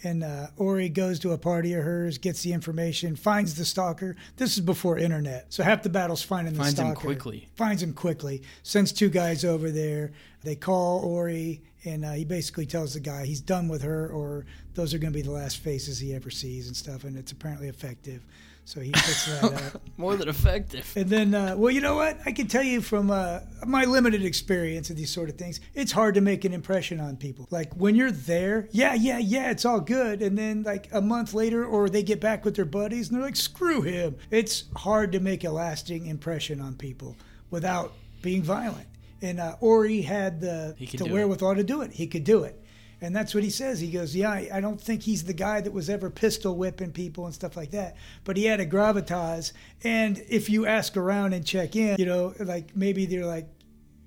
And uh, Ori goes to a party of hers, gets the information, finds the stalker. This is before internet, so half the battle's finding the stalker. Finds him quickly. Finds him quickly. Sends two guys over there. They call Ori, and uh, he basically tells the guy he's done with her, or those are going to be the last faces he ever sees and stuff. And it's apparently effective. So he puts that up. More than effective. And then, uh, well, you know what? I can tell you from uh, my limited experience of these sort of things, it's hard to make an impression on people. Like when you're there, yeah, yeah, yeah, it's all good. And then, like a month later, or they get back with their buddies and they're like, screw him. It's hard to make a lasting impression on people without being violent. And uh, Ori had the, the do it. wherewithal to do it. He could do it. And that's what he says. He goes, Yeah, I, don't think he's the guy that was ever pistol whipping people and stuff like that. But he had a gravitas. And if you ask around and check in, you know, like maybe they're like,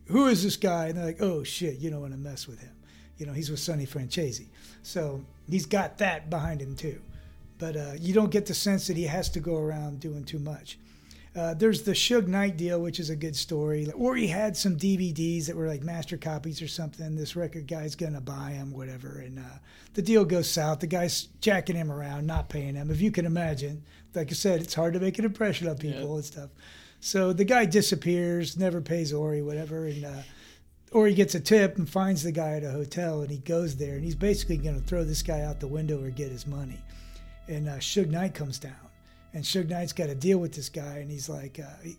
Who is this guy? And they're like, Oh, shit, you don't want to mess with him. You know, he's with Sonny Franzese. So he's got that behind him too. But uh, you don't get the sense that he has to go around doing too much. Uh, there's the Suge Knight deal, which is a good story. Or he had some DVDs that were like master copies or something. This record guy's gonna buy them, whatever. And uh, the deal goes south. The guy's jacking him around, not paying him. If you can imagine, like I said, it's hard to make an impression on people and stuff. So the guy disappears, never pays Ori, whatever, and uh, Ori gets a tip and finds the guy at a hotel, and he goes there, and he's basically gonna throw this guy out the window or get his money. And uh, Suge Knight comes down and Suge Knight's got to deal with this guy, and he's like, uh,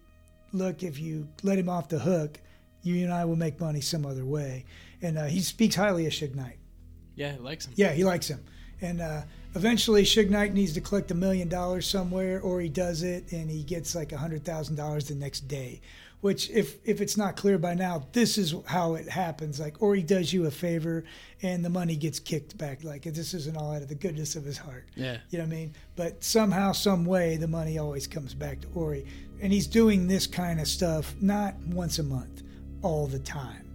"Look, if you let him off the hook, you and I will make money some other way." And uh, he speaks highly of Suge Knight. Yeah, he likes him. Yeah, he likes him. And uh, eventually, Suge Knight needs to collect a million dollars somewhere, or he does it, and he gets like a hundred thousand dollars the next day. Which, if if it's not clear by now, this is how it happens. Like, or he does you a favor, and the money gets kicked back. Like, this isn't all out of the goodness of his heart. Yeah. You know what I mean? But somehow, some way, the money always comes back to Ori, and he's doing this kind of stuff not once a month, all the time.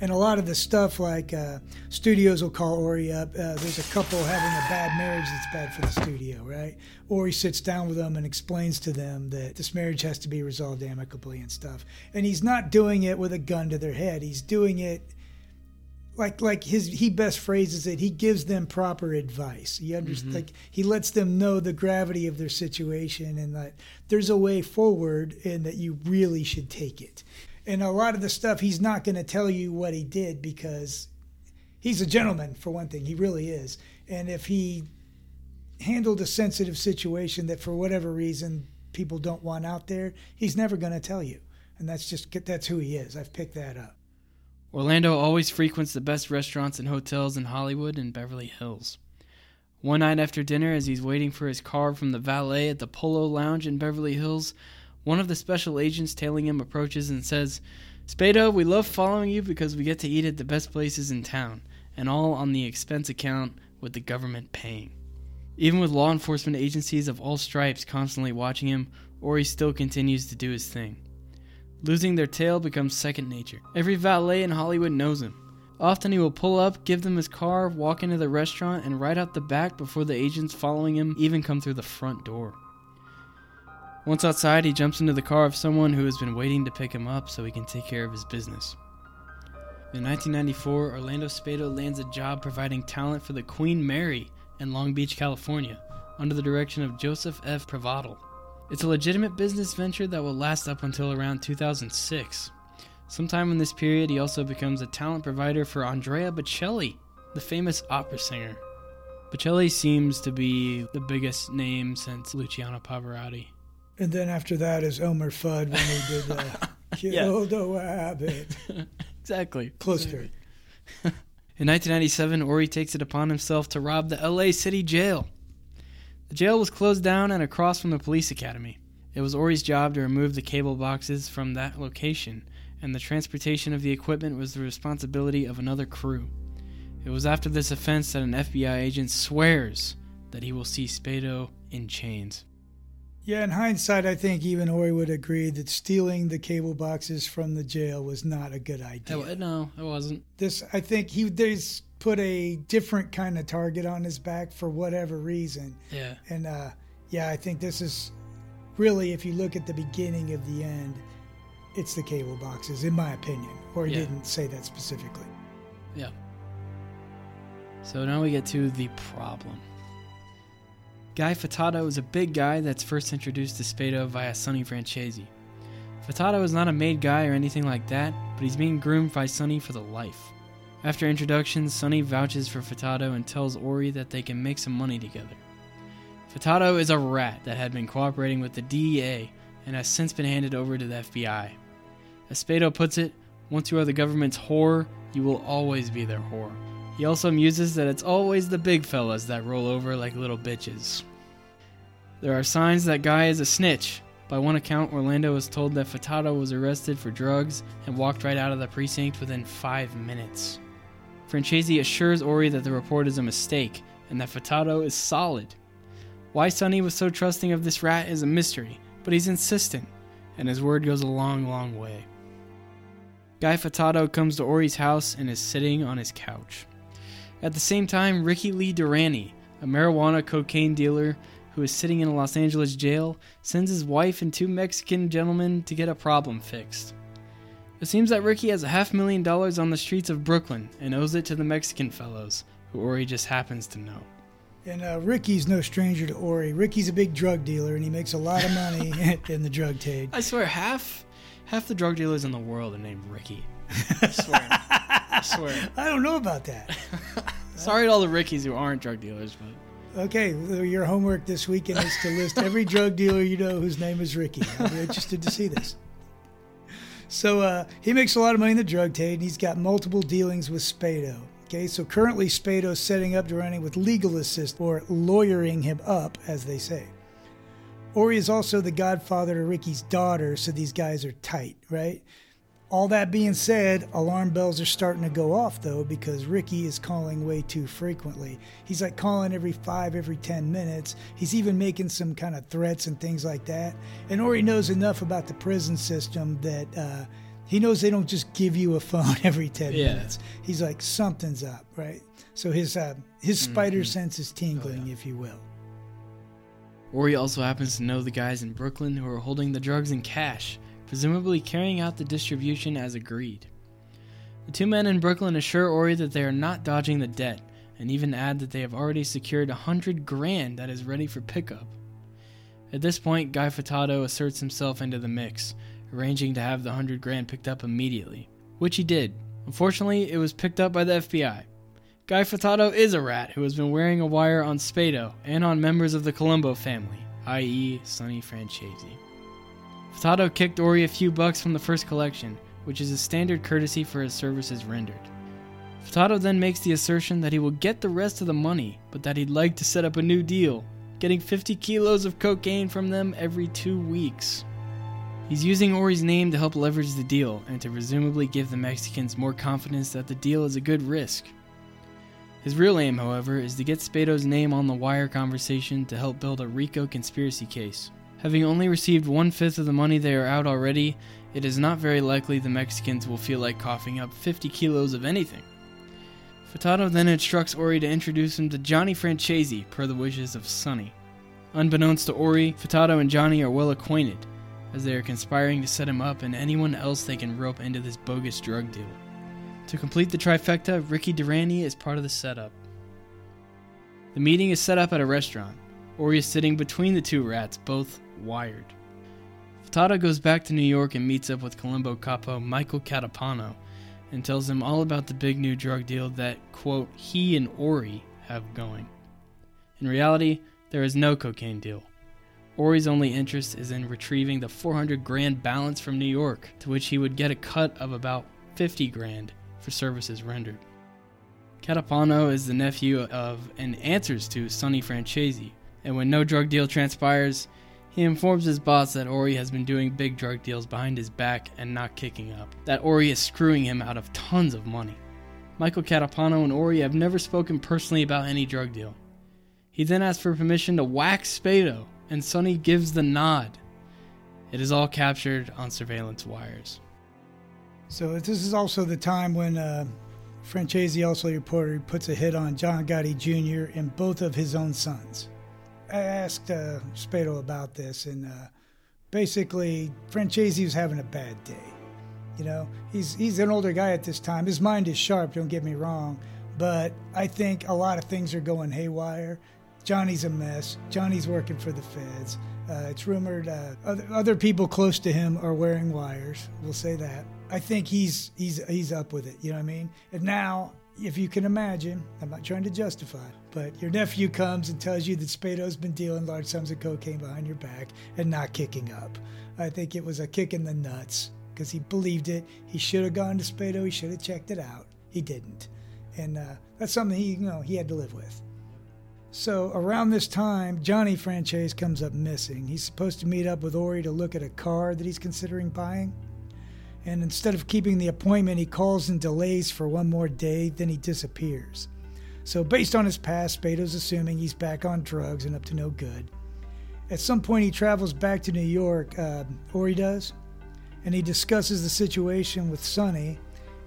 And a lot of the stuff, like uh, studios will call Ori up. Uh, there's a couple having a bad marriage that's bad for the studio, right? Ori sits down with them and explains to them that this marriage has to be resolved amicably and stuff. And he's not doing it with a gun to their head. He's doing it like like his he best phrases it. He gives them proper advice. He understands like he lets them know the gravity of their situation and that there's a way forward and that you really should take it and a lot of the stuff he's not going to tell you what he did because he's a gentleman for one thing. He really is. And if he handled a sensitive situation that for whatever reason people don't want out there he's never going to tell you. And that's just that's who he is. I've picked that up. Orlando always frequents the best restaurants and hotels in Hollywood and Beverly Hills. One night after dinner, as he's waiting for his car from the valet at the Polo Lounge in Beverly Hills, one of the special agents tailing him approaches and says, Spado, we love following you because we get to eat at the best places in town, and all on the expense account with the government paying. Even with law enforcement agencies of all stripes constantly watching him, Ori still continues to do his thing. Losing their tail becomes second nature. Every valet in Hollywood knows him. Often he will pull up, give them his car, walk into the restaurant, and right out the back before the agents following him even come through the front door. Once outside, he jumps into the car of someone who has been waiting to pick him up so he can take care of his business. In 1994, Orlando Spado lands a job providing talent for the Queen Mary in Long Beach, California, under the direction of Joseph F. Prevratil. It's a legitimate business venture that will last up until around 2006. Sometime in this period, he also becomes a talent provider for Andrea Bocelli, the famous opera singer. Bocelli seems to be the biggest name since Luciano Pavarotti. And then after that is Elmer Fudd when he did the Kill the Rabbit. Exactly. Close to it. In 1997, Ori takes it upon himself to rob the LA City Jail. The jail was closed down and across from the police academy. It was Ori's job to remove the cable boxes from that location, and the transportation of the equipment was the responsibility of another crew. It was after this offense that an FBI agent swears that he will see Spado in chains. Yeah, in hindsight, I think even Ori would agree that stealing the cable boxes from the jail was not a good idea. Oh, no, it wasn't. This, I think, he there's put a different kind of target on his back for whatever reason. Yeah. And uh, yeah, I think this is really, if you look at the beginning of the end, it's the cable boxes, in my opinion. Or he Yeah. didn't say that specifically. Yeah. So now we get to the problem. Guy Furtado is a big guy that's first introduced to Spado via Sonny Franzese. Furtado is not a made guy or anything like that, but he's being groomed by Sonny for the life. After introductions, Sonny vouches for Furtado and tells Ori that they can make some money together. Furtado is a rat that had been cooperating with the DEA and has since been handed over to the FBI. As Spado puts it, once you are the government's whore, you will always be their whore. He also muses that it's always the big fellas that roll over like little bitches. There are signs that Guy is a snitch. By one account, Orlando was told that Furtado was arrested for drugs and walked right out of the precinct within five minutes. Franzese assures Ori that the report is a mistake and that Furtado is solid. Why Sonny was so trusting of this rat is a mystery, but he's insistent, and his word goes a long, long way. Guy Furtado comes to Ori's house and is sitting on his couch. At the same time, Ricky Lee Durante, a marijuana cocaine dealer who is sitting in a Los Angeles jail, sends his wife and two Mexican gentlemen to get a problem fixed. It seems that Ricky has a half million dollars on the streets of Brooklyn and owes it to the Mexican fellows, who Ori just happens to know. And uh, Ricky's no stranger to Ori. Ricky's a big drug dealer, and he makes a lot of money in the drug trade. I swear, half half the drug dealers in the world are named Ricky. I swear. I swear. I don't know about that. Sorry to all the Rickies who aren't drug dealers, but Okay, your homework this weekend is to list every drug dealer you know whose name is Ricky. I'll be interested to see this. So uh, he makes a lot of money in the drug trade, and he's got multiple dealings with Spado. Okay, so currently Spado's setting up Durante with legal assist or lawyering him up, as they say. Ori is also the godfather to Ricky's daughter, so these guys are tight, right? All that being said, alarm bells are starting to go off though because Ricky is calling way too frequently. He's like calling every five, every 10 minutes. He's even making some kind of threats and things like that. And Ori knows enough about the prison system that uh, he knows they don't just give you a phone every 10 Yeah. minutes. He's like, something's up, right? So his, uh, his spider sense is tingling, if you will. Ori also happens to know the guys in Brooklyn who are holding the drugs in cash, presumably carrying out the distribution as agreed. The two men in Brooklyn assure Ori that they are not dodging the debt, and even add that they have already secured a hundred grand that is ready for pickup. At this point, Guy Furtado asserts himself into the mix, arranging to have the hundred grand picked up immediately, which he did. Unfortunately, it was picked up by the FBI. Guy Furtado is a rat who has been wearing a wire on Spado and on members of the Colombo family, i.e., Sonny Franzese. Furtado kicked Ori a few bucks from the first collection, which is a standard courtesy for his services rendered. Furtado then makes the assertion that he will get the rest of the money, but that he'd like to set up a new deal, getting 50 kilos of cocaine from them every two weeks. He's using Ori's name to help leverage the deal and to presumably give the Mexicans more confidence that the deal is a good risk. His real aim, however, is to get Spado's name on the wire conversation to help build a RICO conspiracy case. Having only received one fifth of the money they are out already, it is not very likely the Mexicans will feel like coughing up 50 kilos of anything. Furtado then instructs Ori to introduce him to Johnny Franzese per the wishes of Sonny. Unbeknownst to Ori, Furtado and Johnny are well acquainted, as they are conspiring to set him up and anyone else they can rope into this bogus drug deal. To complete the trifecta, Ricky Durante is part of the setup. The meeting is set up at a restaurant. Ori is sitting between the two rats, both wired. Furtado goes back to New York and meets up with Colombo capo Michael Catapano and tells him all about the big new drug deal that, quote, he and Ori have going. In reality, there is no cocaine deal. Ori's only interest is in retrieving the 400 grand balance from New York, to which he would get a cut of about 50 grand for services rendered. Catapano is the nephew of and answers to Sonny Franzese, and when no drug deal transpires, he informs his boss that Ori has been doing big drug deals behind his back and not kicking up, that Ori is screwing him out of tons of money. Michael Catapano and Ori have never spoken personally about any drug deal. He then asks for permission to whack Spado, and Sonny gives the nod. It is all captured on surveillance wires. So this is also the time when uh, Franzese also reported he puts a hit on John Gotti Jr. and both of his own sons. I asked uh, Spado about this, and uh, basically Franzese was having a bad day. You know, he's he's an older guy at this time. His mind is sharp. Don't get me wrong, but I think a lot of things are going haywire. Johnny's a mess. Johnny's working for the feds. Uh, it's rumored uh, other, other people close to him are wearing wires. We'll say that. I think he's he's he's up with it. You know what I mean? And now, if you can imagine, I'm not trying to justify, but your nephew comes and tells you that Spado's been dealing large sums of cocaine behind your back and not kicking up. I think it was a kick in the nuts because he believed it. He should have gone to Spado. He should have checked it out. He didn't, and uh, that's something he you know he had to live with. So around this time, Johnny Franzese comes up missing. He's supposed to meet up with Ori to look at a car that he's considering buying. And instead of keeping the appointment, he calls and delays for one more day, then he disappears. So, based on his past, Spado's assuming he's back on drugs and up to no good. At some point, he travels back to New York, uh, or he does, and he discusses the situation with Sonny.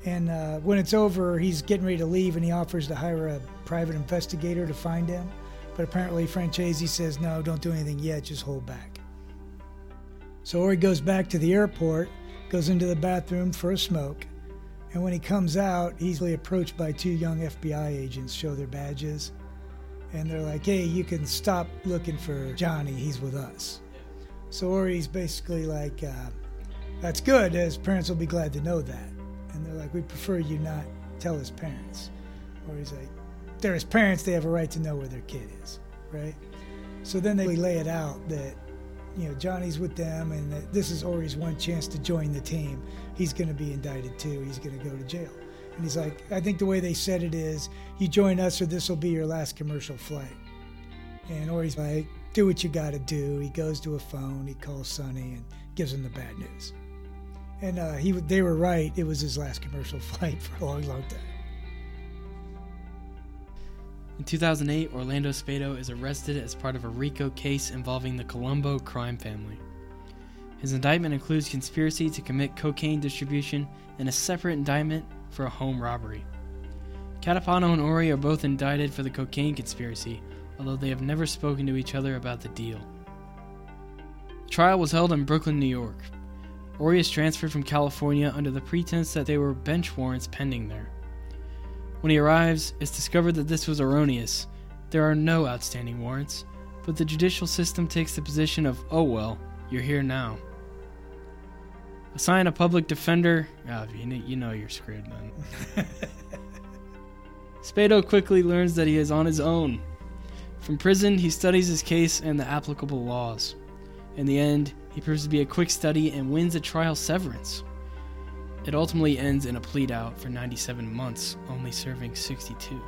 And uh, when it's over, he's getting ready to leave, and he offers to hire a private investigator to find him. But apparently, Franzese says, no, don't do anything yet, just hold back. So Ori goes back to the airport, goes into the bathroom for a smoke, and when he comes out, he's approached by two young FBI agents, show their badges, and they're like, hey, you can stop looking for Johnny, he's with us. So Ori's basically like, uh, that's good, his parents will be glad to know that. And they're like, we prefer you not tell his parents. Ori's like, they're his parents, they have a right to know where their kid is, right? So then they lay it out that you know Johnny's with them, and this is Ori's one chance to join the team. He's going to be indicted too. He's going to go to jail. And he's like, I think the way they said it is, you join us, or this will be your last commercial flight. And Ori's like, do what you got to do. He goes to a phone, he calls Sonny, and gives him the bad news. And uh, he, they were right. It was his last commercial flight for a long, long time. In 2008, Orlando Spado is arrested as part of a RICO case involving the Colombo crime family. His indictment includes conspiracy to commit cocaine distribution and a separate indictment for a home robbery. Catapano and Ori are both indicted for the cocaine conspiracy, although they have never spoken to each other about the deal. The trial was held in Brooklyn, New York. Ori is transferred from California under the pretense that there were bench warrants pending there. When he arrives, it's discovered that this was erroneous. There are no outstanding warrants, but the judicial system takes the position of, oh well, you're here now. Assign a public defender. Oh, you, know, you know you're screwed then. Spado quickly learns that he is on his own. From prison, he studies his case and the applicable laws. In the end, he proves to be a quick study and wins a trial severance. It ultimately ends in a plead out for 97 months, only serving 62.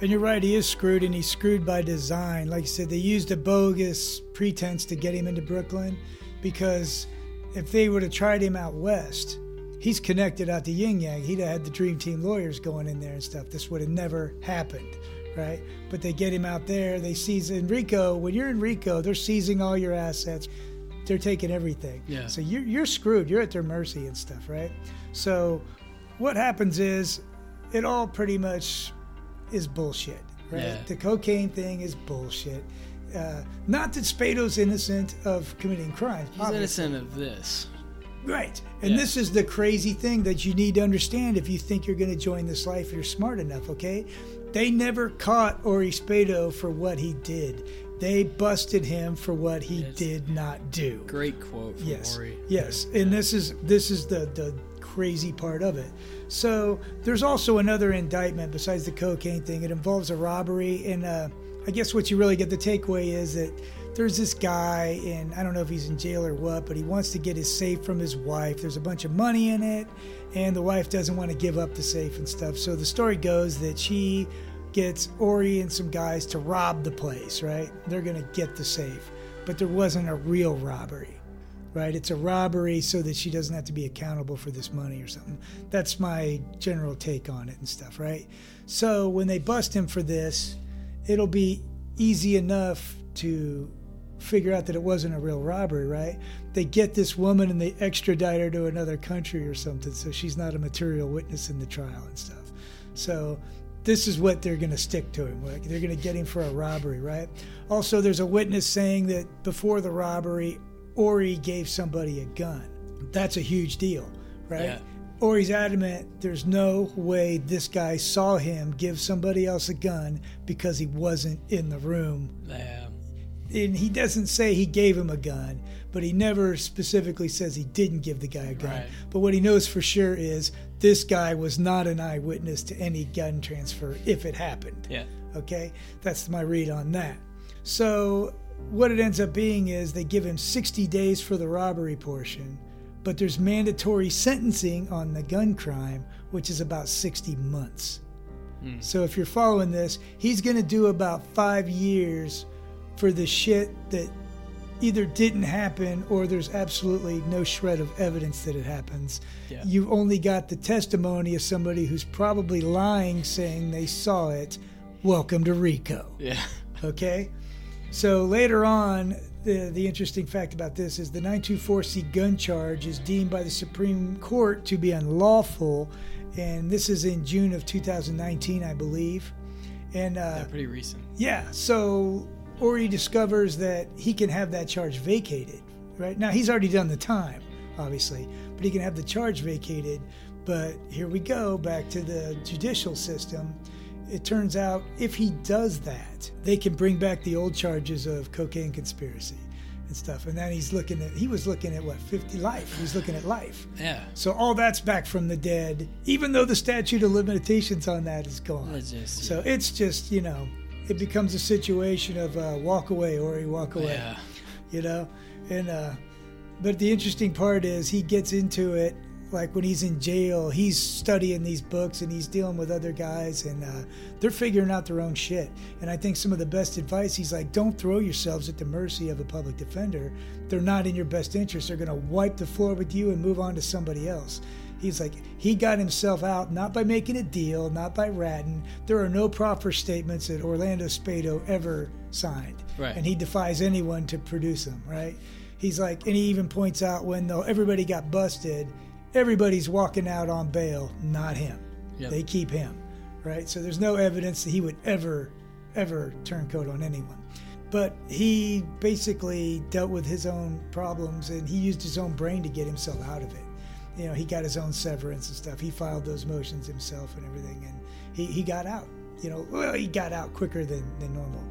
And you're right, he is screwed, and he's screwed by design. Like I said, they used a bogus pretense to get him into Brooklyn because if they would have tried him out west, he's connected out to Yin Yang. He'd have had the Dream Team lawyers going in there and stuff. This would have never happened, right? But they get him out there. They seize Enrico. When you're in RICO, they're seizing all your assets. They're taking everything. Yeah. So you're, you're screwed. You're at their mercy and stuff, right? So what happens is it all pretty much is bullshit, right? Yeah. The cocaine thing is bullshit. Uh, not that Spado's innocent of committing crimes. He's obviously. innocent of this. Right. And Yeah. this is the crazy thing that you need to understand if you think you're going to join this life, you're smart enough, okay? They never caught Ori Spado for what he did. They busted him for what he Yes. did not do. Great quote from Yes. Ori. Yes. And this is this is the the crazy part of it. So there's also another indictment besides the cocaine thing. It involves a robbery, and uh, I guess what you really get the takeaway is that there's this guy, and I don't know if he's in jail or what, but he wants to get his safe from his wife. There's a bunch of money in it, and the wife doesn't want to give up the safe and stuff. So the story goes that she gets Ori and some guys to rob the place, right? They're going to get the safe, but there wasn't a real robbery right? It's a robbery so that she doesn't have to be accountable for this money or something. That's my general take on it and stuff, right? So when they bust him for this, it'll be easy enough to figure out that it wasn't a real robbery, right? They get this woman and they extradite her to another country or something, so she's not a material witness in the trial and stuff. So this is what they're going to stick to him. Like they're going to get him for a robbery, right? Also, there's a witness saying that before the robbery, Ori gave somebody a gun. That's a huge deal, right? Yeah. Ori's adamant there's no way this guy saw him give somebody else a gun because he wasn't in the room. Yeah. And he doesn't say he gave him a gun, but he never specifically says he didn't give the guy a gun. Right. But what he knows for sure is this guy was not an eyewitness to any gun transfer if it happened. Yeah. Okay, that's my read on that. So, what it ends up being is they give him 60 days for the robbery portion, but there's mandatory sentencing on the gun crime, which is about 60 months. Hmm. So, if you're following this, he's going to do about five years for the shit that either didn't happen or there's absolutely no shred of evidence that it happens. Yeah. You've only got the testimony of somebody who's probably lying, saying they saw it. Welcome to RICO. Yeah. Okay? So later on, the, the interesting fact about this is the 924C gun charge is deemed by the Supreme Court to be unlawful, and this is in June of 2019, I believe. And uh, Yeah, pretty recent. yeah, so Ori discovers that he can have that charge vacated. Right now, he's already done the time, obviously, but he can have the charge vacated. But here we go back to the judicial system. It turns out if he does that, they can bring back the old charges of cocaine conspiracy and stuff. And then he's looking at, he was looking at what, 50 life? He's looking at life. Yeah. So all that's back from the dead, even though the statute of limitations on that is gone. It's just- so it's just, you know, it becomes a situation of uh, walk away or you walk away, Yeah. you know? And, uh, but the interesting part is he gets into it like when he's in jail, he's studying these books and he's dealing with other guys and uh, they're figuring out their own shit. And I think some of the best advice, he's like, don't throw yourselves at the mercy of a public defender. They're not in your best interest. They're going to wipe the floor with you and move on to somebody else. He's like, he got himself out not by making a deal, not by ratting. There are no proper statements that Orlando Spado ever signed. Right. And he defies anyone to produce them, right? He's like, and he even points out when though everybody got busted, everybody's walking out on bail, not him. Yep. They keep him, right? So there's no evidence that he would ever, ever turn coat on anyone. But he basically dealt with his own problems and he used his own brain to get himself out of it. You know, he got his own severance and stuff. He filed those motions himself and everything, and he, he got out. You know, well, he got out quicker than, than normal.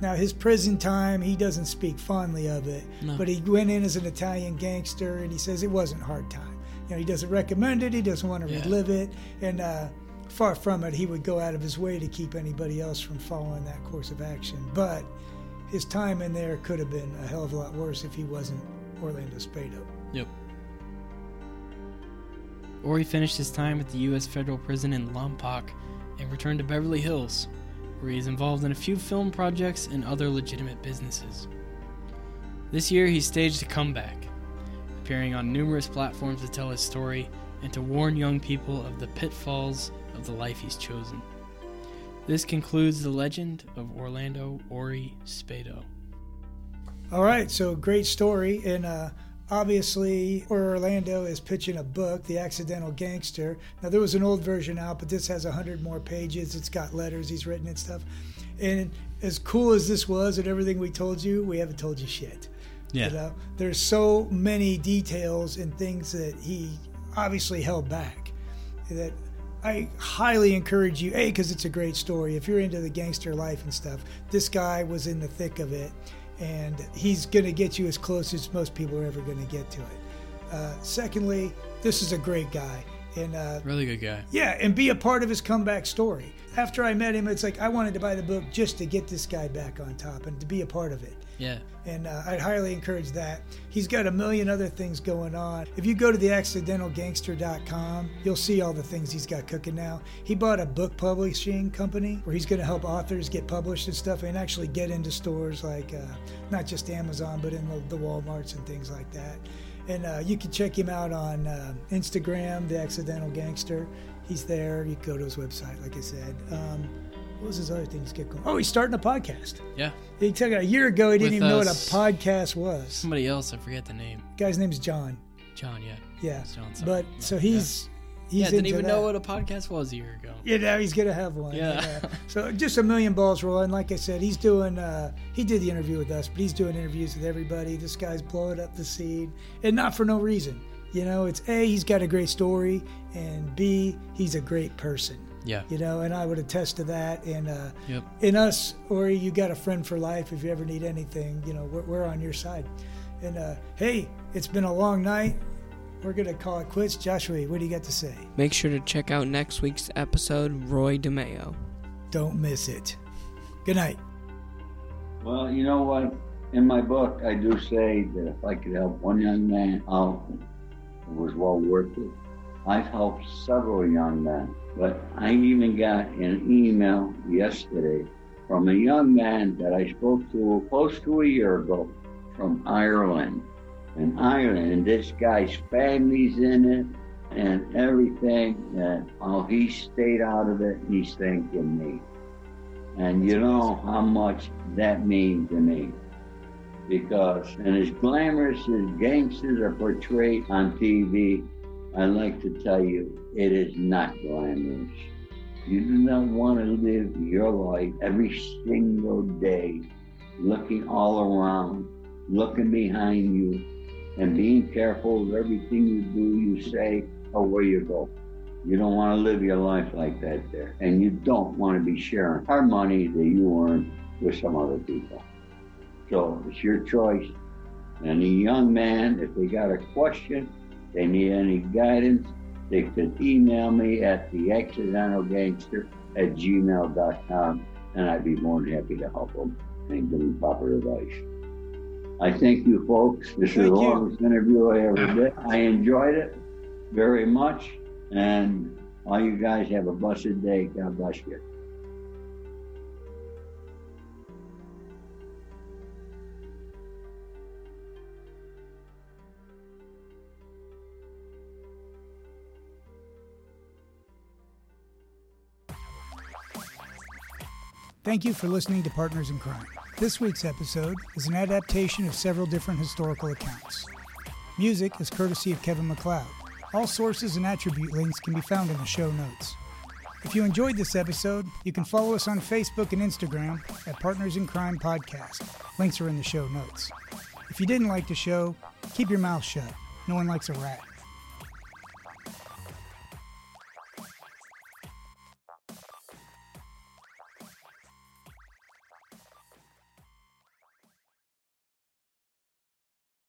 Now, his prison time, he doesn't speak fondly of it, No. but he went in as an Italian gangster and he says it wasn't hard time. You know, he doesn't recommend it, he doesn't want to Yeah. relive it, and uh, far from it, he would go out of his way to keep anybody else from following that course of action. But his time in there could have been a hell of a lot worse if he wasn't Orlando Spado. Yep. Ori finished his time at the U.S. federal prison in Lompoc and returned to Beverly Hills, where he is involved in a few film projects and other legitimate businesses. This year, he staged a comeback, appearing on numerous platforms to tell his story and to warn young people of the pitfalls of the life he's chosen. This concludes the legend of Orlando Ori Spado. All right, so great story, and uh, obviously Orlando is pitching a book, The Accidental Gangster. Now there was an old version out, but this has a hundred more pages. It's got letters he's written and stuff. And as cool as this was and everything we told you, we haven't told you shit. Yeah. You know, there's so many details and things that he obviously held back that I highly encourage you, A, because it's a great story. If you're into the gangster life and stuff, this guy was in the thick of it, and he's going to get you as close as most people are ever going to get to it. Uh, secondly, this is a great guy. And uh, Really good guy. yeah, and be a part of his comeback story. After I met him, it's like I wanted to buy the book just to get this guy back on top and to be a part of it Yeah. and uh, I'd highly encourage that. He's got a million other things going on. If you go to theaccidentalgangster.com, you'll see all the things he's got cooking now. He bought a book publishing company where he's going to help authors get published and stuff and actually get into stores like uh, not just Amazon, but in the, the Walmarts and things like that. And uh, you can check him out on uh, Instagram, The Accidental Gangster. He's there. You can go to his website, like I said. Um, what was his other things get going? Oh, he's starting a podcast. Yeah. He took a year ago. He didn't With, even know what a podcast was. Somebody else, I forget the name. Guy's name's John. John, yeah. Yeah, It's John something. but so he's he's yeah, didn't into even that. know what a podcast was a year ago. Yeah, now he's gonna have one. Yeah. So just a million balls rolling. Like I said, he's doing. Uh, he did the interview with us, but he's doing interviews with everybody. This guy's blowing up the scene, and not for no reason. You know, it's a he's got a great story, and b he's a great person. Yeah. You know, and I would attest to that. And uh, Yep. in us, or you got a friend for life. If you ever need anything, you know, we're, we're on your side. And uh, hey, it's been a long night. We're gonna call it quits. Joshua, what do you got to say? Make sure to check out next week's episode, Roy DeMeo. Don't miss it. Good night. Well, you know what? In my book, I do say that if I could help one young man out, it was well worth it. I've helped several young men, but I even got an email yesterday from a young man that I spoke to close to a year ago from Ireland. And Ireland, and this guy's family's in it and everything. And oh, he stayed out of it. He's thanking me. And you know how much that means to me. Because, and as glamorous as gangsters are portrayed on TV, I like to tell you, it is not glamorous. You do not want to live your life every single day looking all around, looking behind you, and being careful of everything you do, you say, or where you go. You don't want to live your life like that there. And you don't want to be sharing our money that you earn with some other people. So it's your choice. And a young man, if they got a question, they need any guidance, they could email me at the accidental gangster at gmail.com and I'd be more than happy to help them and give them proper advice. I thank you folks. This is the longest interview I ever did. I enjoyed it very much. And all you guys have a blessed day. God bless you. Thank you for listening to Partners in Crime. This week's episode is an adaptation of several different historical accounts. Music is courtesy of Kevin MacLeod. All sources and attribute links can be found in the show notes. If you enjoyed this episode, you can follow us on Facebook and Instagram at Partners in Crime Podcast. Links are in the show notes. If you didn't like the show, keep your mouth shut. No one likes a rat.